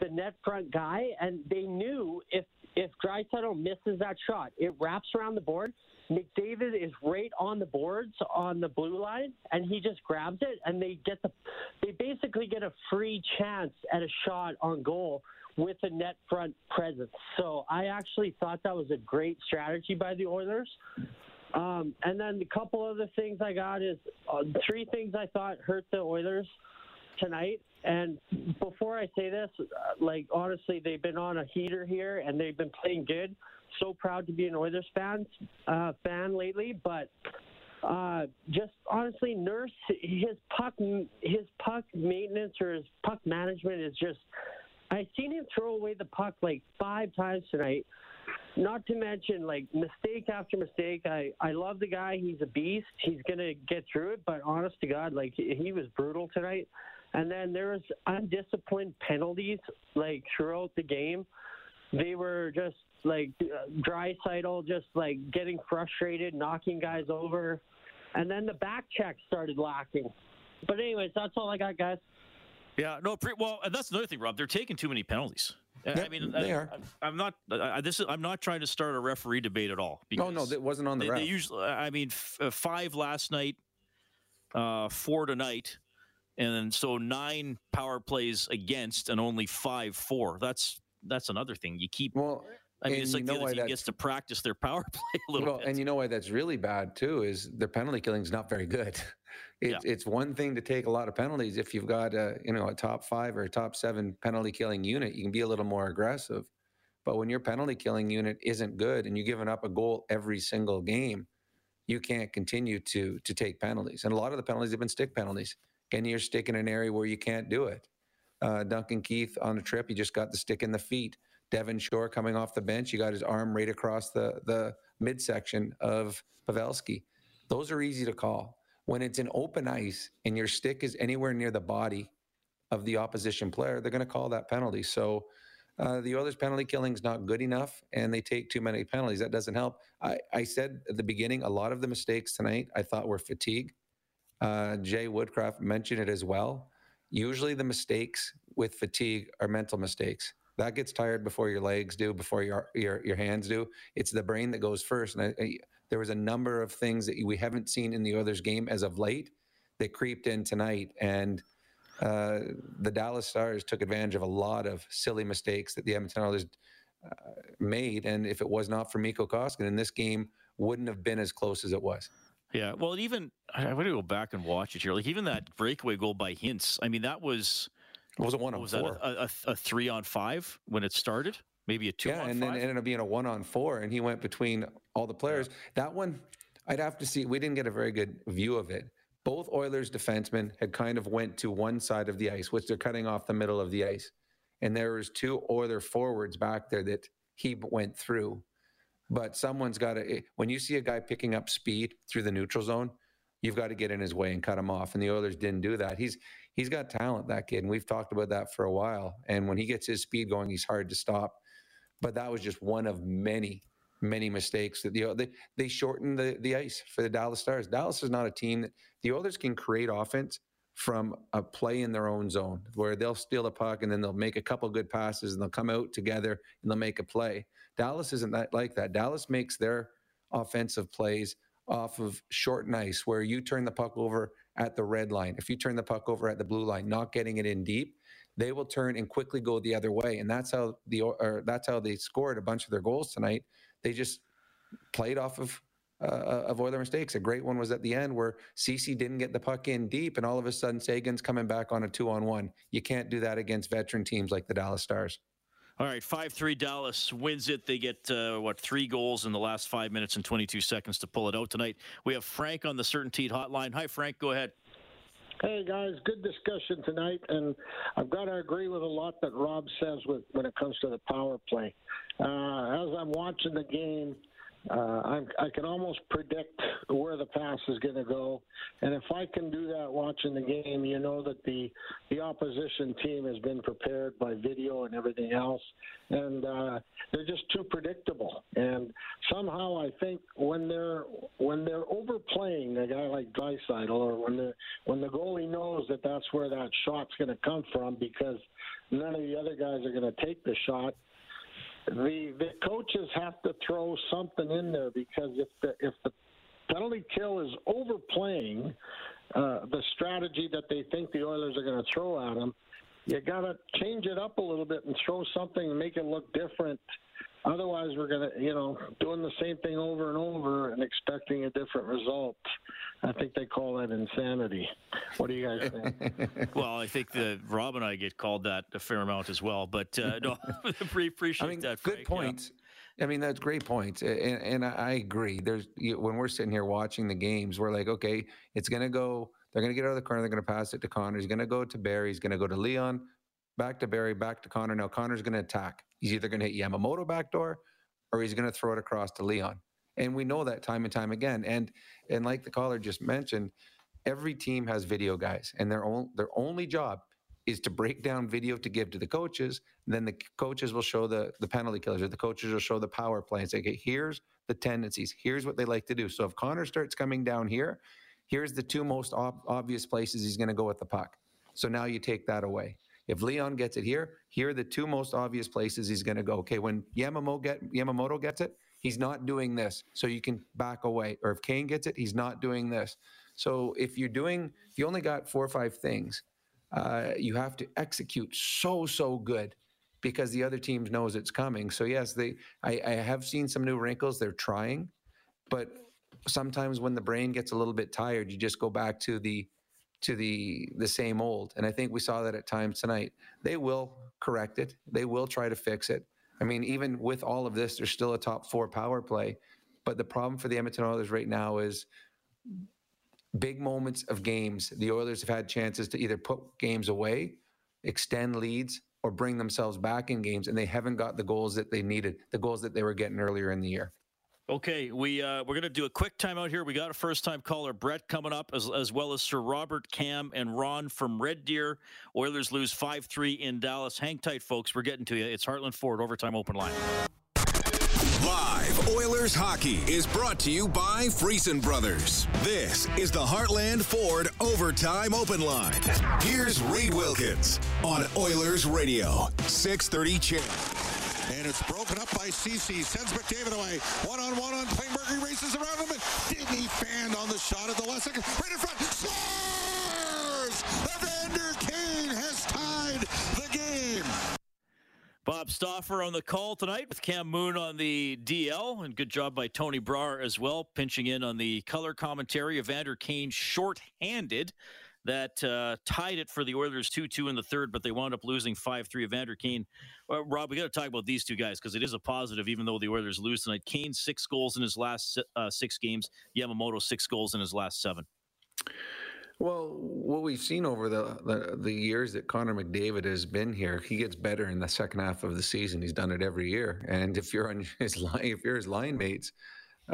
the net front guy, and they knew if if Draisaitl misses that shot, it wraps around the board. McDavid is right on the boards on the blue line, and he just grabs it, and they get the they basically get a free chance at a shot on goal with a net front presence. So I actually thought that was a great strategy by the Oilers. Um, and then a couple other things I got is uh, three things I thought hurt the Oilers tonight. And before I say this, uh, like honestly, they've been on a heater here and they've been playing good. So proud to be an Oilers fan uh, fan lately, but uh, just honestly, Nurse his puck his puck maintenance or his puck management is just. I've seen him throw away the puck like five times tonight. Not to mention like mistake after mistake. I I love the guy. He's a beast. He's gonna get through it. But honest to God, like he was brutal tonight. And then there was undisciplined penalties like throughout the game. They were just like uh, Draisaitl, just like getting frustrated, knocking guys over, and then the back check started lacking. But anyways, that's all I got, guys. Yeah, no, pre- well, that's another thing, Rob. They're taking too many penalties. Yep, I mean, they I, are. I'm not. I, this is. I'm not trying to start a referee debate at all. No, no, it wasn't on the. They, ref. they usually. I mean, f- uh, five last night, uh, four tonight and so nine power plays against and only five four. That's that's another thing. You keep well. I mean, it's like the other team gets to practice their power play a little well, bit. And you know why that's really bad too is their penalty killing is not very good. It, yeah. It's one thing to take a lot of penalties if you've got a you know a top five or a top seven penalty killing unit. You can be a little more aggressive, but when your penalty killing unit isn't good and you're giving up a goal every single game, you can't continue to to take penalties. And a lot of the penalties have been stick penalties and you're stick in an area where you can't do it. Uh, Duncan Keith on a trip, he just got the stick in the feet. Devin Shore coming off the bench, he got his arm right across the the midsection of Pavelski. Those are easy to call. When it's in open ice and your stick is anywhere near the body of the opposition player, they're going to call that penalty. So uh, the Oilers' penalty killing is not good enough, and they take too many penalties. That doesn't help. I, I said at the beginning, a lot of the mistakes tonight I thought were fatigue. Uh, Jay Woodcroft mentioned it as well. Usually, the mistakes with fatigue are mental mistakes. That gets tired before your legs do, before your your, your hands do. It's the brain that goes first. And I, there was a number of things that we haven't seen in the Oilers game as of late that creeped in tonight, and uh, the Dallas Stars took advantage of a lot of silly mistakes that the Edmonton Oilers uh, made. And if it was not for Mikko Koskinen, this game wouldn't have been as close as it was. Yeah, well, even I want to go back and watch it here. Like even that breakaway goal by Hintz. I mean, that was it was a one on was four. that a, a, a, three on five when it started? Maybe a two. Yeah, and five? then it ended up being a one on four, and he went between all the players. Yeah. That one, I'd have to see. We didn't get a very good view of it. Both Oilers defensemen had kind of went to one side of the ice, which they're cutting off the middle of the ice, and there was two Oiler forwards back there that he went through. But someone's got to. Eh, when you see a guy picking up speed through the neutral zone, you've got to get in his way and cut him off. And the Oilers didn't do that. He's he's got talent, that kid, and we've talked about that for a while. And when he gets his speed going, he's hard to stop. But that was just one of many, many mistakes that the they they shortened the the ice for the Dallas Stars. Dallas is not a team that the Oilers can create offense from a play in their own zone where they'll steal a puck and then they'll make a couple good passes and they'll come out together and they'll make a play. Dallas isn't that like that. Dallas makes their offensive plays off of short and ice where you turn the puck over at the red line. If you turn the puck over at the blue line, not getting it in deep, they will turn and quickly go the other way. And that's how the or that's how they scored a bunch of their goals tonight. They just played off of uh, of Oiler mistakes. A great one was at the end where Ceci didn't get the puck in deep, and all of a sudden Seguin's coming back on a two on one. You can't do that against veteran teams like the Dallas Stars. All right, 5 3 Dallas wins it. They get, uh, what, three goals in the last five minutes and 22 seconds to pull it out tonight. We have Frank on the CertainTeed hotline. Hi, Frank. Go ahead. Hey guys, good discussion tonight, and I've got to agree with a lot that Rob says with, when it comes to the power play. Uh, as I'm watching the game, uh, I can almost predict where the pass is going to go, and if I can do that watching the game, you know that the the opposition team has been prepared by video and everything else, and uh, they're just too predictable. And somehow, I think when they're when they're overplaying a guy like Draisaitl, or when the when the goalie knows that that's where that shot's going to come from, because none of the other guys are going to take the shot the the coaches have to throw something in there because if the if the penalty kill is overplaying uh, the strategy that they think the Oilers are going to throw at them, you got to change it up a little bit and throw something and make it look different Otherwise, we're going to, you know, doing the same thing over and over and expecting a different result. I think they call that insanity. What do you guys think? well, I think that Rob and I get called that a fair amount as well. But uh, no, appreciate I mean, that. Good Frank. point. Yeah. I mean, that's great point, and, and I agree. There's when we're sitting here watching the games, we're like, okay, it's going to go. They're going to get out of the corner. They're going to pass it to Connor. He's going to go to Barrie. He's going to go to Leon back to Barrie. back to Connor. Now Connor's going to attack. He's either going to hit Yamamoto backdoor or he's going to throw it across to Leon. And we know that time and time again. And and like the caller just mentioned, every team has video guys, and their own their only job is to break down video to give to the coaches. Then the coaches will show the the penalty killers, or the coaches will show the power play and say, okay, here's the tendencies. Here's what they like to do. So if Connor starts coming down here, here's the two most ob- obvious places he's going to go with the puck. So now you take that away. If Leon gets it here, here are the two most obvious places he's going to go. Okay, when Yamamoto, get, Yamamoto gets it, he's not doing this. So you can back away. Or if Kane gets it, he's not doing this. So if you're doing, if you only got four or five things, uh, you have to execute so, so good because the other team knows it's coming. So yes, they, I, I have seen some new wrinkles. They're trying, but sometimes when the brain gets a little bit tired, you just go back to the to the the same old. And I think we saw that at times tonight. They will correct it. They will try to fix it. I mean, even with all of this, there's still a top four power play. But the problem for the Edmonton Oilers right now is big moments of games. The Oilers have had chances to either put games away, extend leads, or bring themselves back in games, and they haven't got the goals that they needed, the goals that they were getting earlier in the year. Okay, we uh, we're gonna do a quick timeout here. We got a first time caller, Brett, coming up, as as well as Sir Robert, Cam, and Ron from Red Deer. Oilers lose five three in Dallas. Hang tight, folks. We're getting to you. It's Heartland Ford overtime open line. Live Oilers hockey is brought to you by Friesen Brothers. This is the Heartland Ford Overtime Open Line. Here's Reed Wilkins on Oilers Radio, 630 Channel. And it's broken up by Ceci. Sends McDavid away. One on one on Klingberg. He races around him. And Digny fanned on the shot at the last second. Right in front. Scores! Evander Kane has tied the game. Bob Stauffer on the call tonight with Cam Moon on the DL, and good job by Tony Brar as well, pinching in on the color commentary. Evander Kane short-handed that uh, tied it for the Oilers 2 2 in the third, but they wound up losing 5 3. Evander Kane. Well, Rob, we got to talk about these two guys because it is a positive, even though the Oilers lose tonight. Kane, six goals in his last uh, six games. Yamamoto, six goals in his last seven. Well, what we've seen over the, the, the years that Connor McDavid has been here, he gets better in the second half of the season. He's done it every year, and if you're on his line, if you're his line mates,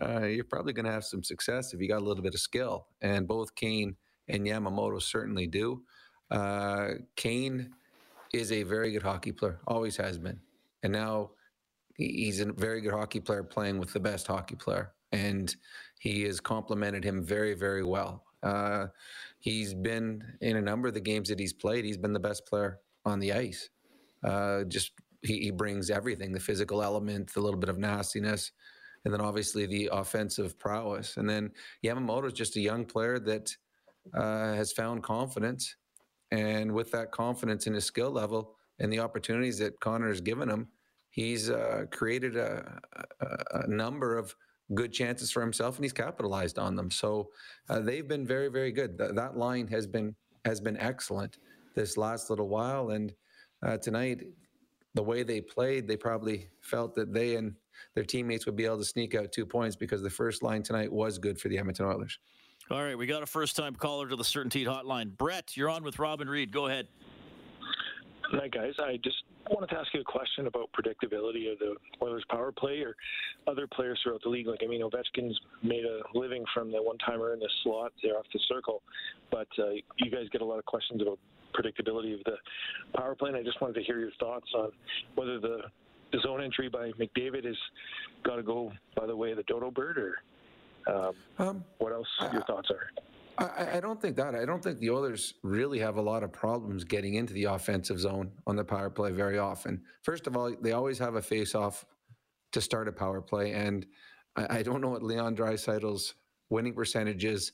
uh, you're probably going to have some success if you got a little bit of skill. And both Kane and Yamamoto certainly do. Uh, Kane is a very good hockey player, always has been, and now he's a very good hockey player playing with the best hockey player, and he has complemented him very, very well. Uh, he's been in a number of the games that he's played. He's been the best player on the ice. Uh, just he, he brings everything: the physical element, the little bit of nastiness, and then obviously the offensive prowess. And then Yamamoto is just a young player that uh, has found confidence. And with that confidence in his skill level and the opportunities that Connor has given him, he's uh, created a, a, a, number of good chances for himself, and he's capitalized on them. So uh, they've been very, very good. Th- that line has been has been excellent this last little while, and uh, tonight, the way they played, they probably felt that they and their teammates would be able to sneak out two points because the first line tonight was good for the Edmonton Oilers. All right, we got a first time caller to the CertainTeed hotline. Brett, you're on with Robin Reed. Go ahead. Hi, guys. I just wanted to ask you a question about predictability of the Oilers' power play or other players throughout the league. Like, I mean, Ovechkin's made a living from the one timer in the slot there off the circle, but uh, you guys get a lot of questions about predictability of the power play, and I just wanted to hear your thoughts on whether the, the zone entry by McDavid has got to go by the way of the dodo bird or um, um, what else your thoughts are? I, I, don't think that. I don't think the Oilers really have a lot of problems getting into the offensive zone on the power play very often. First of all, they always have a face-off to start a power play, and I, I don't know what Leon Draisaitl's winning percentage is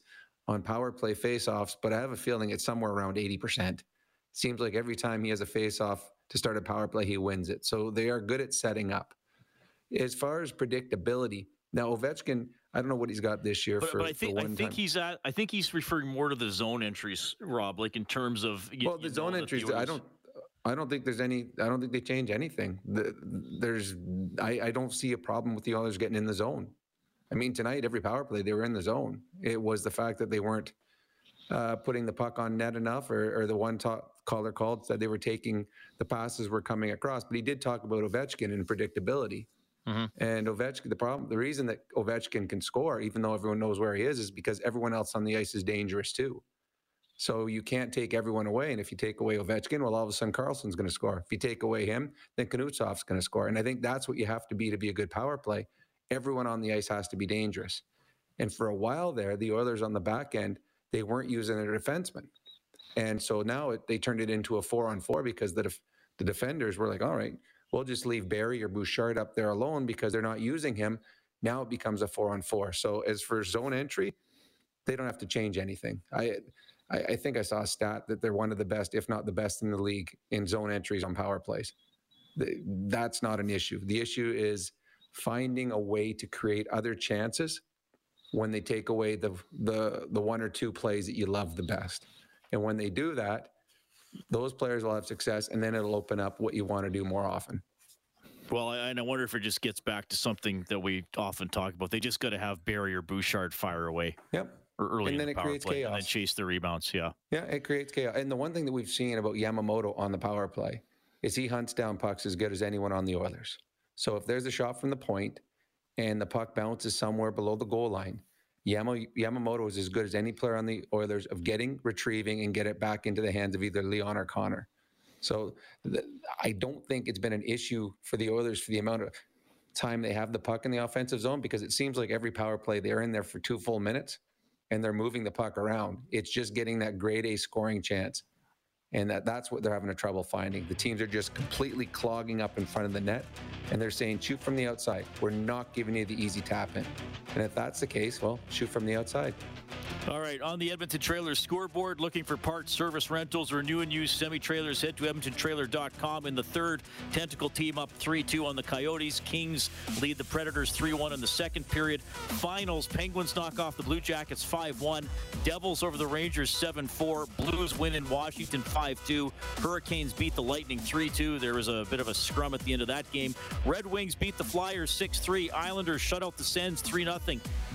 on power play face-offs, but I have a feeling it's somewhere around eighty percent. Seems like every time he has a face-off to start a power play, he wins it. So they are good at setting up. As far as predictability, now Ovechkin I don't know what he's got this year but, for. But I think I think time. he's at. I think he's referring more to the zone entries, Rob. Like in terms of you, well, the zone entries. The I don't. I don't think there's any. I don't think they change anything. The, there's. I, I don't see a problem with the Oilers getting in the zone. I mean, tonight every power play they were in the zone. It was the fact that they weren't uh, putting the puck on net enough, or, or the one top caller called said they were taking the passes were coming across. But he did talk about Ovechkin and predictability. Mm-hmm. And Ovechkin, the problem, the reason that Ovechkin can score, even though everyone knows where he is, is because everyone else on the ice is dangerous too. So you can't take everyone away. And if you take away Ovechkin, well, all of a sudden Carlson's going to score. If you take away him, then Kuznetsov's going to score. And I think that's what you have to be to be a good power play. Everyone on the ice has to be dangerous. And for a while there, the Oilers on the back end, they weren't using their defensemen. And so now it, they turned it into a four on four because the, def- the defenders were like, all right, we'll just leave Barrie or Bouchard up there alone because they're not using him. Now it becomes a four on four. So as for zone entry, they don't have to change anything. I, I, I think I saw a stat that they're one of the best, if not the best in the league in zone entries on power plays. That's not an issue. The issue is finding a way to create other chances when they take away the the the one or two plays that you love the best. And when they do that, those players will have success, and then it'll open up what you want to do more often. Well, and I wonder if it just gets back to something that we often talk about. They just got to have Barrie or Bouchard fire away. Yep. Or early and then the it creates play, chaos. and then chase the rebounds. Yeah. Yeah, it creates chaos. And the one thing that we've seen about Yamamoto on the power play is he hunts down pucks as good as anyone on the Oilers. So if there's a shot from the point and the puck bounces somewhere below the goal line, Yamamoto is as good as any player on the Oilers of getting, retrieving, and get it back into the hands of either Leon or Connor. So I don't think it's been an issue for the Oilers for the amount of time they have the puck in the offensive zone because it seems like every power play they're in there for two full minutes and they're moving the puck around. It's just getting that grade A scoring chance. And that, that's what they're having a trouble finding. The teams are just completely clogging up in front of the net and they're saying, shoot from the outside. We're not giving you the easy tap in. And if that's the case, well, shoot from the outside. All right, on the Edmonton Trailers scoreboard, looking for parts, service rentals, or new and used semi trailers, head to EdmontonTrailer.com. In the third, Tentacle team up 3 2 on the Coyotes. Kings lead the Predators 3 1 in the second period. Finals, Penguins knock off the Blue Jackets 5 1. Devils over the Rangers 7 4. Blues win in Washington 5 2. Hurricanes beat the Lightning 3 2. There was a bit of a scrum at the end of that game. Red Wings beat the Flyers 6 3. Islanders shut out the Sens 3 0.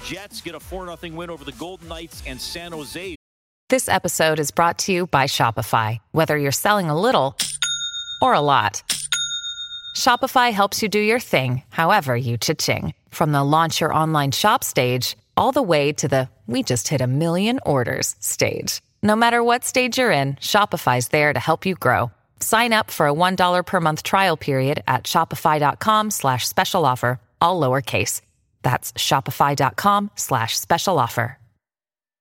Jets get a 4 0 win over the Golden Knights and San Jose. This episode is brought to you by Shopify. Whether you're selling a little or a lot, Shopify helps you do your thing, however you cha-ching. From the launch your online shop stage, all the way to the we just hit a million orders stage. No matter what stage you're in, Shopify's there to help you grow. Sign up for a $1 per month trial period at shopify.com slash special offer, all lowercase. That's shopify.com slash special offer.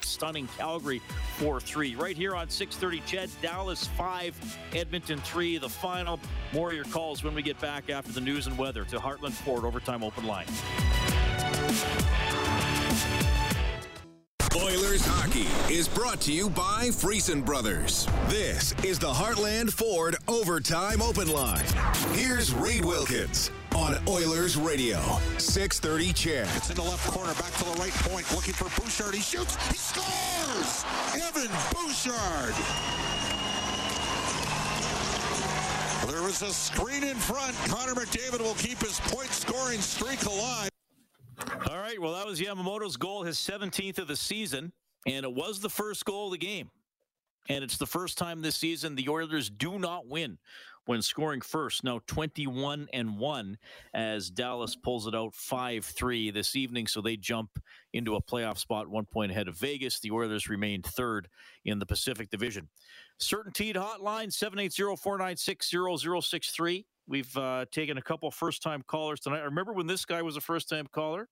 Stunning Calgary 4-3. Right here on 630 CHED, Dallas 5, Edmonton 3. The final. More of your calls when we get back after the news and weather to Heartland Ford Overtime Open Line. Oilers hockey is brought to you by Friesen Brothers. This is the Heartland Ford Overtime Open Line. Here's Reed Wilkins on Oilers Radio, 630 CHED. It's in the left corner, back to the right point, looking for Bouchard. He shoots, he scores! Evan Bouchard. There was a screen in front. Connor McDavid will keep his point scoring streak alive. All right, well, that was Yamamoto's goal, his 17th of the season, and it was the first goal of the game. And it's the first time this season the Oilers do not win when scoring first. Now 21 and 1 as Dallas pulls it out 5-3 this evening so they jump into a playoff spot 1 point ahead of Vegas. The Oilers remain third in the Pacific Division. CertainTeed hotline 780-496-0063. We've uh, taken a couple first-time callers tonight. I Remember when this guy was a first-time caller?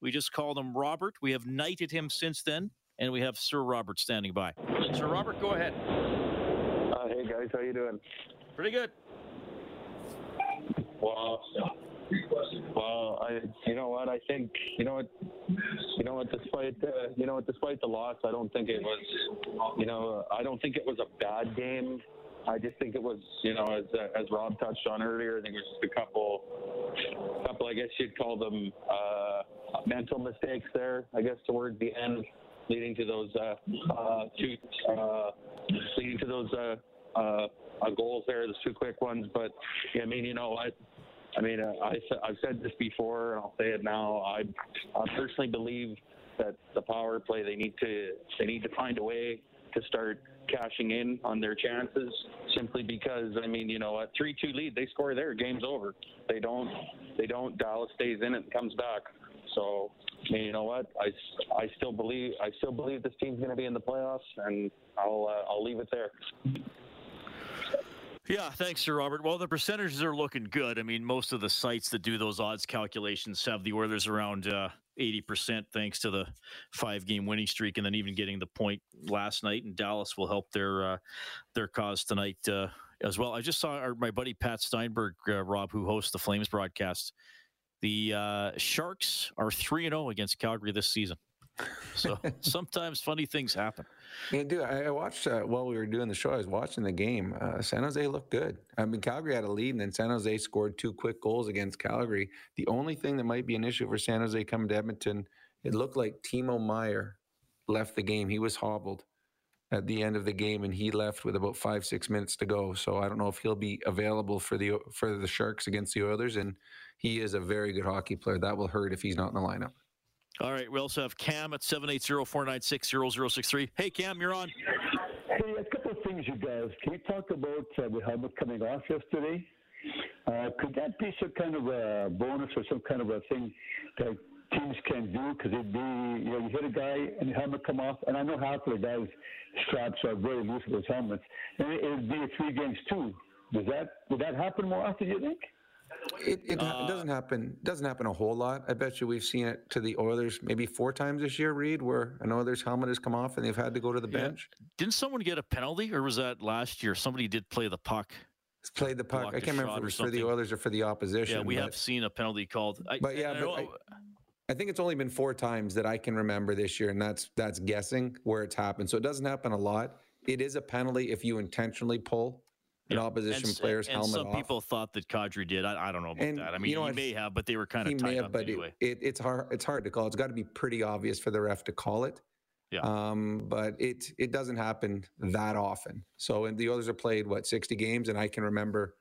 We just called him Robert. We have knighted him since then, and we have Sir Robert standing by. Sir Robert, go ahead. Uh, hey guys, how you doing? Pretty good. Well, well, I, you know what? I think, you know what, you know what? Despite, uh, you know what? Despite the loss, I don't think it was, you know, I don't think it was a bad game. I just think it was, you know, as uh, as Rob touched on earlier, I think it was just a couple, couple. I guess you'd call them uh, mental mistakes there. I guess towards the end, leading to those uh, uh, two, uh, leading to those uh, uh, uh, goals there, the two quick ones. But I mean, you know, I, I mean, uh, I, I've said this before, and I'll say it now. I, I personally believe that the power play they need to they need to find a way to start cashing in on their chances simply because I mean you know a three two lead they score there game's over they don't they don't Dallas stays in it and comes back so you know what I, I still believe I still believe this team's going to be in the playoffs and I'll uh, I'll leave it there. Yeah, thanks, Sir Robert. Well, the percentages are looking good. I mean, most of the sites that do those odds calculations have the Oilers around uh, 80%, thanks to the five game winning streak and then even getting the point last night. And Dallas will help their uh, their cause tonight uh, as well. I just saw our, my buddy Pat Steinberg, uh, Rob, who hosts the Flames broadcast. The uh, Sharks are 3 0 against Calgary this season. So sometimes funny things happen. Yeah, dude, I I watched uh, while we were doing the show. I was watching the game. Uh, San Jose looked good. I mean, Calgary had a lead, and then San Jose scored two quick goals against Calgary. The only thing that might be an issue for San Jose coming to Edmonton, it looked like Timo Meier left the game. He was hobbled at the end of the game, and he left with about five six minutes to go. So I don't know if he'll be available for the for the Sharks against the Oilers. And he is a very good hockey player. That will hurt if he's not in the lineup. All right, we also have Cam at 780-496-0063. Hey, Cam, you're on. Hey, a couple of things, you guys. Can we talk about uh, with helmet coming off yesterday? Uh, could that be some kind of a bonus or some kind of a thing that teams can do? Because it'd be, you know, you hit a guy and the helmet come off, and I know half of the guys' straps are very loose with those helmets, and it, it'd be a three games too. Does that would that happen more often? You think? It, it, it uh, doesn't happen. Doesn't happen a whole lot. I bet you we've seen it to the Oilers maybe four times this year. Reed, where an Oilers helmet has come off and they've had to go to the Yeah. bench. Didn't someone get a penalty, or was that last year? Somebody did play the puck. Played the puck. I can't remember if it was for the. Oilers or for the opposition. Yeah, we but- have seen a penalty called. I, But yeah, I but I, I think it's only been four times that I can remember this year, and that's that's guessing where it's happened. So it doesn't happen a lot. It is a penalty if you intentionally pull an opposition and, player's and helmet some off. people thought that Kadri did. I, I don't know about And that. I mean, you know he what? may have, but they were kind he of may tied have, up but anyway. it, it, it's hard. It's hard to call. It's got to be pretty obvious for the ref to call it. Yeah. Um, but it it doesn't happen that often. So and the others are played what sixty games, and I can remember,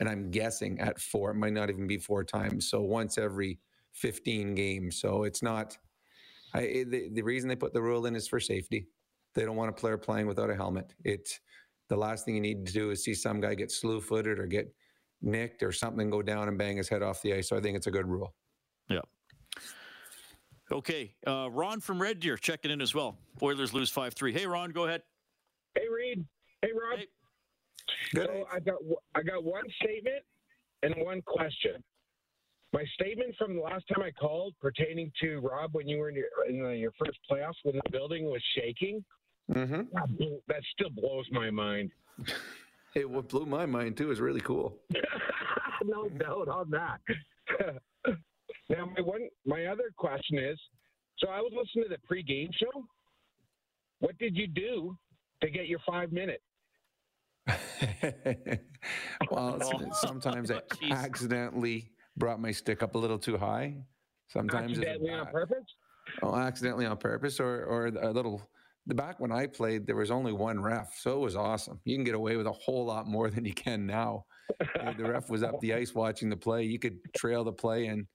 and I'm guessing at four. It might not even be four times. So once every fifteen games. So it's not. I the, the reason they put the rule in is for safety. They don't want a player playing without a helmet. It's the last thing you need to do is see some guy get slew-footed or get nicked or something go down and bang his head off the ice. So I think it's a good rule. Yeah. Okay, uh, Ron from Red Deer checking in as well. Oilers lose five three. Hey, Ron, go ahead. Hey, Reed. Hey, Rob. So I got I got one statement and one question. My statement from the last time I called pertaining to Rob when you were in your, in the, your first playoffs when the building was shaking. Mm-hmm. That still blows my mind. It what blew my mind too is really cool. no doubt on that. now, my one, my other question is: so I was listening to the pregame show. What did you do to get your five minutes? well, it's- sometimes I accidentally brought my stick up a little too high. Sometimes it's Accidentally on bad- purpose? Oh, accidentally on purpose, or or a little. The back when I played, there was only one ref, so it was awesome. You can get away with a whole lot more than you can now. The ref was up the ice watching the play. You could trail the play and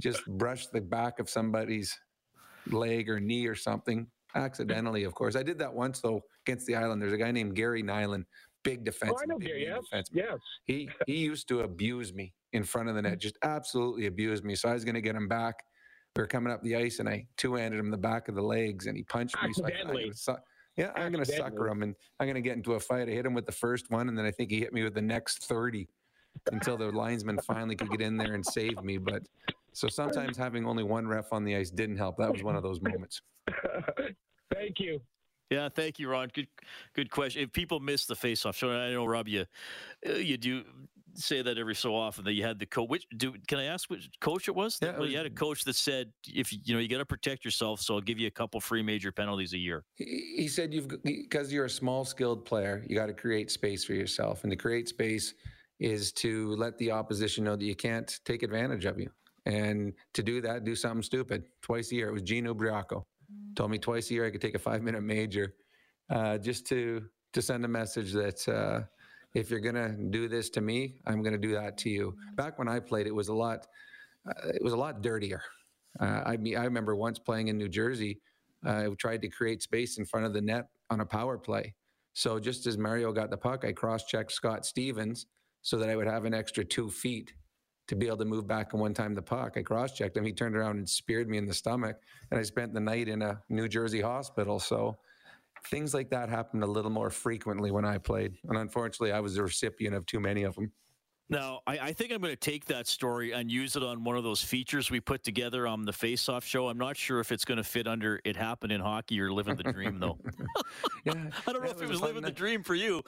just brush the back of somebody's leg or knee or something accidentally. Of course, I did that once though against the Island. There's a guy named Gary Nylund, big defenseman. Oh, I know Gary, yes, defenseman. yes. He he used to abuse me in front of the net, just absolutely abused me. So I was going to get him back. We were coming up the ice, and I two-handed him the back of the legs, and he punched me. So I, I'm Accidentally. su- yeah, I'm going to sucker him, and I'm going to get into a fight. I hit him with the first one, and then I think he hit me with the next thirty until the linesman finally could get in there and save me. But so sometimes having only one ref on the ice didn't help. That was one of those moments. Thank you. Yeah, thank you, Ron. Good, good question. If people miss the face-off show, and I know Rob, you uh, you do say that every so often that you had the coach. Which do can I ask which coach it was? Yeah, it well, you had a coach that said if you know you got to protect yourself, so I'll give you a couple free major penalties a year. He he said you've because you're a small skilled player, you got to create space for yourself, and to create space is to let the opposition know that you can't take advantage of you. And to do that, do something stupid twice a year. It was Gene Ubriaco told me twice a year I could take a five minute major, uh, just to to send a message that uh, if you're gonna do this to me, I'm gonna do that to you. Back when I played, it was a lot. Uh, it was a lot dirtier. Uh, I mean, I remember once playing in New Jersey. Uh, I tried to create space in front of the net on a power play. So just as Mario got the puck, I cross-checked Scott Stevens so that I would have an extra two feet to be able to move back and one time the puck. I cross-checked him. He turned around and speared me in the stomach, and I spent the night in a New Jersey hospital. So things like that happened a little more frequently when I played, and unfortunately, I was the recipient of too many of them. Now, I, I think I'm going to take that story and use it on one of those features we put together on the Face Off show. I'm not sure if it's going to fit under "It Happened in Hockey" or "Living the Dream," though. yeah, I don't know if it was living the dream for you.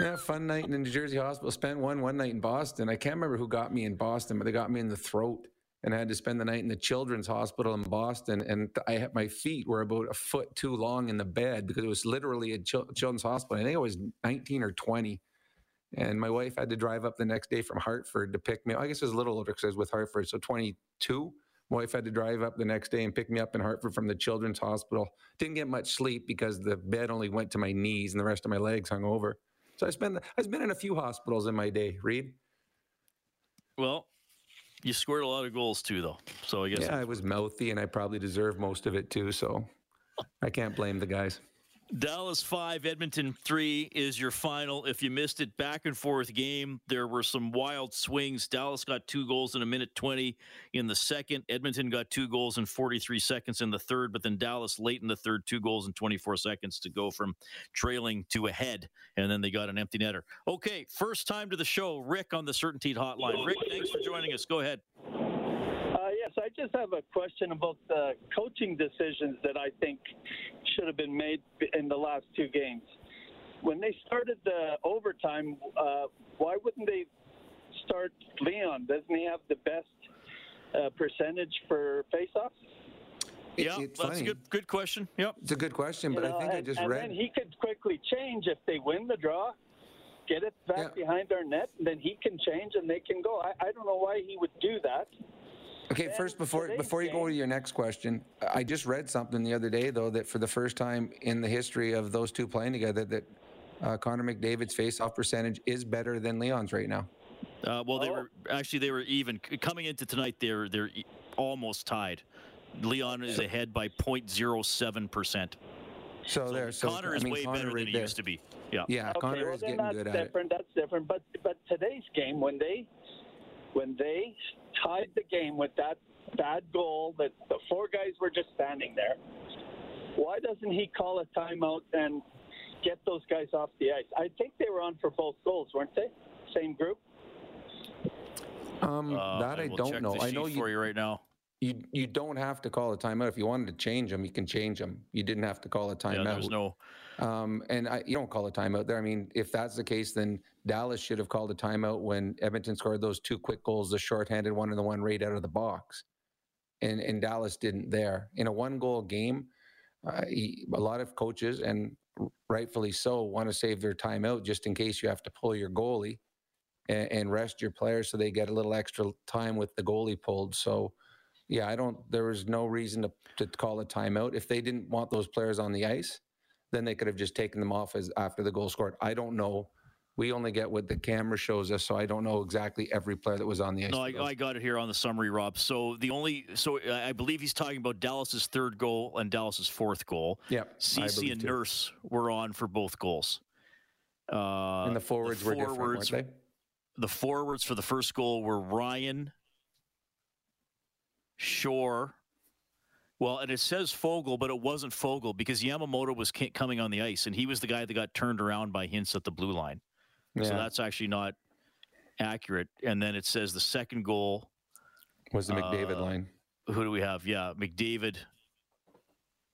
yeah, fun night in the New Jersey hospital. Spent one one night in Boston. I can't remember who got me in Boston, but they got me in the throat, and I had to spend the night in the Children's Hospital in Boston. And I had my feet were about a foot too long in the bed because it was literally a Children's Hospital. I think I was 19 or 20. And my wife had to drive up the next day from Hartford to pick me. I guess it was a little older because I was with Hartford, so 22. My wife had to drive up the next day and pick me up in Hartford from the Children's Hospital. Didn't get much sleep because the bed only went to my knees and the rest of my legs hung over. So I spent. I've been in a few hospitals in my day. Reed. Well, you scored a lot of goals too, though. So I guess Yeah, I was mouthy and I probably deserve most of it too. So I can't blame the guys. Dallas 5, Edmonton 3 is your final. If you missed it, back and forth game. There were some wild swings. Dallas got two goals in a minute 20 in the second. Edmonton got two goals in 43 seconds in the third, but then Dallas late in the third, two goals in 24 seconds to go from trailing to ahead. And then they got an empty netter. Okay, first time to the show. Rick on the CertainTeed Hotline. Rick, thanks for joining us. Go ahead. Yes, I just have a question about the coaching decisions that I think should have been made in the last two games. When they started the overtime, uh, why wouldn't they start Leon? Doesn't he have the best uh, percentage for faceoffs? Yeah, that's a good good question. Yep, it's a good question, but You know, I think I and- just and read. then he could quickly change if they win the draw, get it back behind our net, and then he can change and they can go. I, I don't know why he would do that. Okay, first before before you go to your next question, I just read something the other day though that for the first time in the history of those two playing together, that uh, Connor McDavid's face-off percentage is better than Leon's right now. Uh, well, they were actually they were even coming into tonight. They're they're almost tied. Leon is ahead by 0.07 percent. So, there, so Connor I is mean, way Connor better right than he there. used to be. Yeah. Yeah, okay, Connor well, is getting that's good at it. different. That's different. But but today's game, when they when they tied the game with that bad goal, that the four guys were just standing there. Why doesn't he call a timeout and get those guys off the ice? I think they were on for both goals, weren't they? Same group. Um, Uh, that I, will don't check know. the I know you for you right now. You you don't have to call a timeout if you wanted to change them. You can change them. You didn't have to call a timeout. Yeah, there's no. Um, and I, you don't call a timeout there. I mean, if that's the case, then Dallas should have called a timeout when Edmonton scored those two quick goals, the shorthanded one and the one right out of the box. And and Dallas didn't there. In a one goal game, uh, he, a lot of coaches and rightfully so want to save their timeout just in case you have to pull your goalie and, and rest your players so they get a little extra time with the goalie pulled. So. Yeah, I don't. There was no reason to, to call a timeout. If they didn't want those players on the ice, then they could have just taken them off as after the goal scored. I don't know. We only get what the camera shows us, so I don't know exactly every player that was on the ice. No, I. I got it here on the summary, Rob. So the only, so I I believe he's talking about Dallas's third goal and Dallas's fourth goal. Yep, I Ceci and too. Nurse were on for both goals. Uh, and the forwards were different, weren't forwards- they? The forwards for the first goal were Ryan, Shore. Well, and it says Foegele, but it wasn't Foegele because Yamamoto was coming on the ice, and he was the guy that got turned around by Hintz at the blue line. So that's actually not accurate. And then it says the second goal Was the McDavid uh, line? Who do we have? Yeah, McDavid.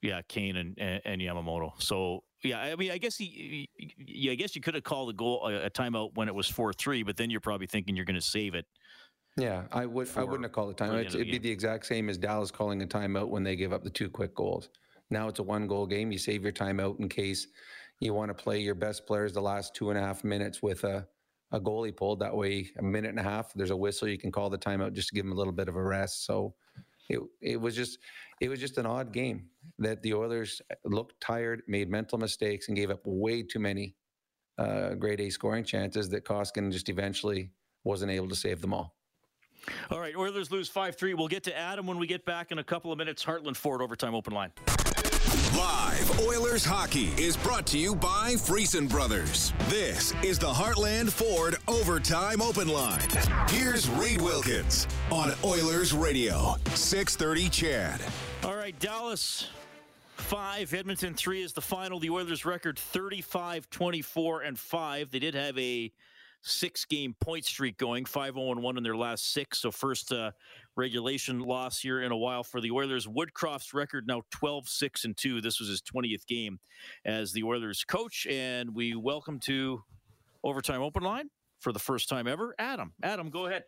Yeah, Kane and, and, and Yamamoto. So yeah, I mean, I guess he, yeah, I guess you could have called a goal a, a timeout when it was four three, but then you're probably thinking you're going to save it. Yeah, I would. I wouldn't have called a the timeout. it'd be the exact same as Dallas calling a timeout when they give up the two quick goals. Now it's a one goal game. You save your timeout in case you want to play your best players the last two and a half minutes with a, a goalie pulled. That way, a minute and a half, there's a whistle. You can call the timeout just to give them a little bit of a rest. So it it was just it was just an odd game that the Oilers looked tired, made mental mistakes, and gave up way too many uh, grade A scoring chances that Koskinen just eventually wasn't able to save them all. All right, Oilers lose five three. We'll get to Adam when we get back in a couple of minutes. Heartland Ford overtime open line. Live Oilers hockey is brought to you by Friesen Brothers. This is the Heartland Ford Overtime Open Line. Here's Reed Wilkins on Oilers Radio, 630 CHED. All right, Dallas five, Edmonton three is the final. The Oilers record 35, 24, and five. They did have a six game point streak going, 5 0 1 in their last six. So, first uh, regulation loss here in a while for the Oilers. Woodcroft's record now 12 6 and 2. This was his 20th game as the Oilers coach. And we welcome to Overtime Open Line for the first time ever, Adam. Adam, go ahead.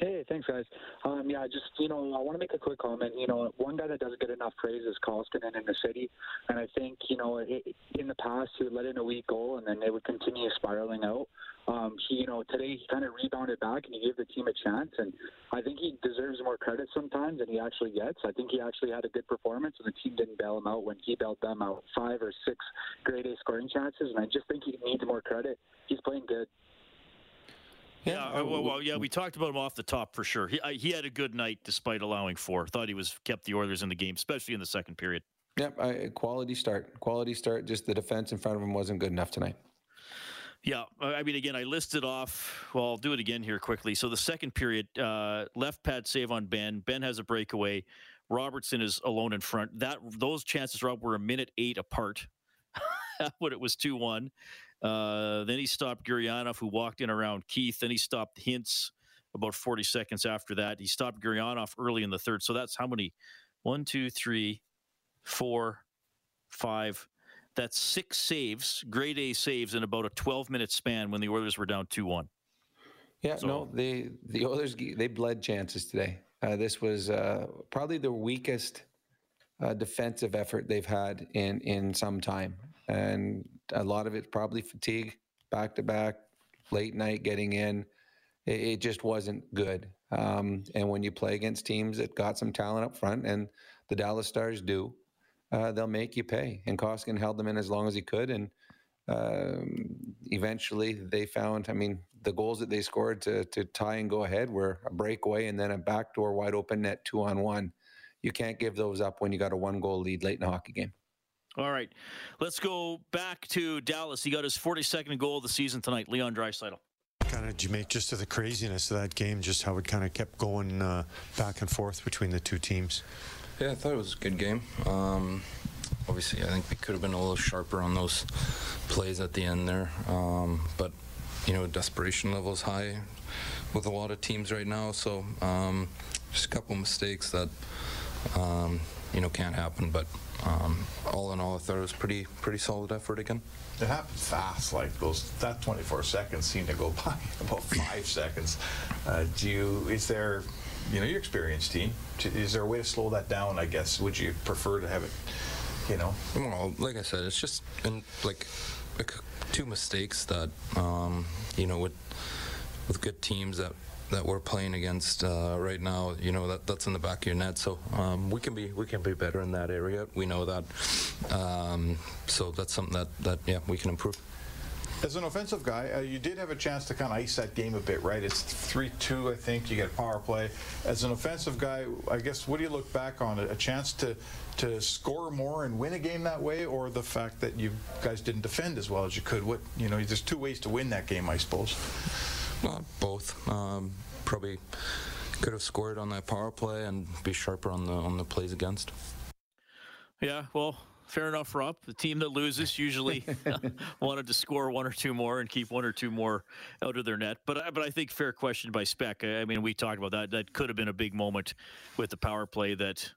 Hey, thanks, guys. Um, yeah, just you know, I want to make a quick comment. You know, one guy that doesn't get enough praise is Koskinen in the city, and I think you know, i in the past he would let in a weak goal, and then they would continue spiraling out. Um, he, you know, today he kind of rebounded back and he gave the team a chance, and I think he deserves more credit sometimes than he actually gets. I think he actually had a good performance, and the team didn't bail him out when he bailed them out five or six grade A scoring chances, and I just think he needs more credit. He's playing good. Yeah, uh, well, well, yeah, we talked about him off the top for sure. He I, he had a good night despite allowing four. Thought he was kept the Oilers in the game, especially in the second period. Yep, I, quality start. Quality start. Just the defense in front of him wasn't good enough tonight. Yeah, I mean, again, I listed off. Well, I'll do it again here quickly. So the second period, uh, left pad save on Benn. Benn has a breakaway. Robertson is alone in front. That those chances, Rob, were a minute eight apart when it was two one. Uh, then he stopped Gurianov, who walked in around Keith. Then he stopped Hintz about 40 seconds after that. He stopped Gurianov early in the third. So that's how many? One, two, three, four, five. That's six saves, grade A saves in about a 12 minute span when the Oilers were down 2 1. Yeah, so, no, the the Oilers they bled chances today. Uh, this was uh, probably the weakest uh, defensive effort they've had in in some time, and a lot of it probably fatigue, back to back, late night getting in. It, it just wasn't good. Um, and when you play against teams that got some talent up front, and the Dallas Stars do, uh, they'll make you pay. And Koskinen held them in as long as he could, and um, eventually they found. I mean, the goals that they scored to to tie and go ahead were a breakaway and then a backdoor wide open net two on one. You can't give those up when you got a one goal lead late in a hockey game. All right, let's go back to Dallas. He got his 42nd goal of the season tonight. Leon Draisaitl kind of you make just to the craziness of that game, just how it kind of kept going uh, back and forth between the two teams. Yeah, I thought it was a good game. Um, obviously, I think we could have been a little sharper on those plays at the end there. Um, but, you know, desperation levels high with a lot of teams right now. So um, just a couple mistakes that, um, you know, can't happen. But um, all in all, I thought it was pretty pretty solid effort again. It happened fast. Like those, that 24 seconds seemed to go by about five seconds. Uh, do you? Is there you know, your experienced team. Is there a way to slow that down? I guess. Would you prefer to have it? You know. Well, like I said, it's just in, like, like two mistakes that um, you know with with good teams that that we're playing against uh, right now, you know that that's in the back of your net. So um, we can be we can be better in that area. We know that. Um, so that's something that that yeah we can improve. As an offensive guy, uh, you did have a chance to kind of ice that game a bit, right? It's 3-2, I think. You get power play. As an offensive guy, I guess, what do you look back on? A chance to to score more and win a game that way, or the fact that you guys didn't defend as well as you could? What you know, there's two ways to win that game, I suppose. Well, both. Um, probably could have scored on that power play and be sharper on the on the plays against. Yeah, well, fair enough, Rob. The team that loses usually wanted to score one or two more and keep one or two more out of their net. But but I think fair question by Spec. I mean, we talked about that. That could have been a big moment with the power play that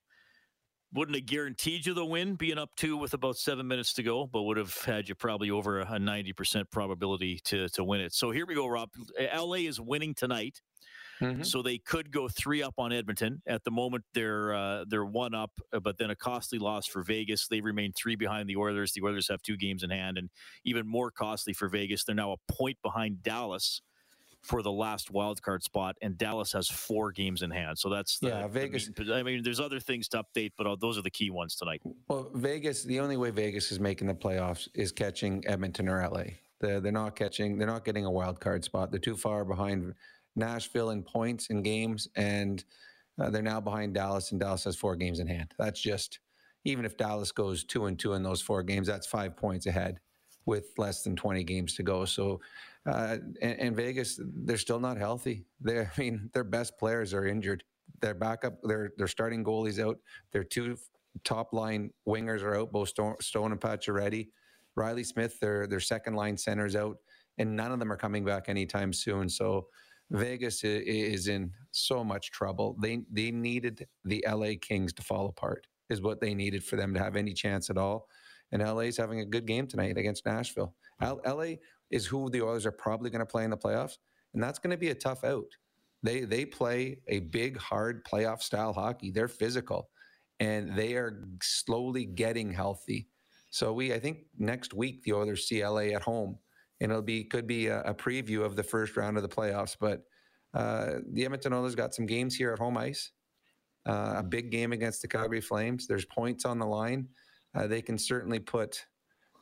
wouldn't have guaranteed you the win being up two with about seven minutes to go, but would have had you probably over a 90% probability to, to win it. So here we go, Rob. LA is winning tonight. Mm-hmm. So they could go three up on Edmonton. At the moment, they're uh, they're one up, uh, but then a costly loss for Vegas. They remain three behind the Oilers. The Oilers have two games in hand, and even more costly for Vegas. They're now a point behind Dallas for the last wild card spot, and Dallas has four games in hand. So that's the, yeah, Vegas. The, I mean, there's other things to update, but those are the key ones tonight. Well, Vegas. The only way Vegas is making the playoffs is catching Edmonton or LA. They're, they're not catching. They're not getting a wild card spot. They're too far behind Nashville in points in games, and uh, they're now behind Dallas, and Dallas has four games in hand. That's just even if Dallas goes two and two in those four games, that's five points ahead with less than 20 games to go. So, uh, and, and, Vegas, they're still not healthy. They, I mean, their best players are injured. Their backup, their their starting goalies out. Their two top line wingers are out, both Stone, Stone and Pacioretty. Reilly Smith, their their second line centers out, and none of them are coming back anytime soon. So Vegas is in so much trouble. They they needed the LA Kings to fall apart. Is what they needed for them to have any chance at all. And LA is having a good game tonight against Nashville. LA is who the Oilers are probably going to play in the playoffs, and that's going to be a tough out. They they play a big, hard playoff style hockey. They're physical, and they are slowly getting healthy. So we, I think, next week the Oilers see LA at home and it'll be could be a, a preview of the first round of the playoffs. But uh, the Edmonton Oilers got some games here at home ice. Uh, a big game against the Calgary Flames. There's points on the line. Uh, they can certainly put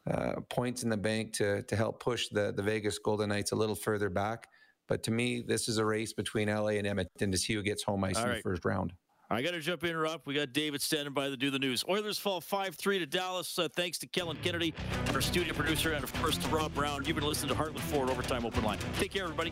uh, points in the bank to to help push the the Vegas Golden Knights a little further back. But to me, this is a race between LA and Edmonton to see who gets home ice All in right. the first round. I got to jump in, Rob. We got David standing by to do the news. Oilers fall 5 3 to Dallas. Uh, thanks to Kellen Kennedy, our studio producer, and of course to Rob Brown. You've been listening to Heartland Ford Overtime Open Line. Take care, everybody.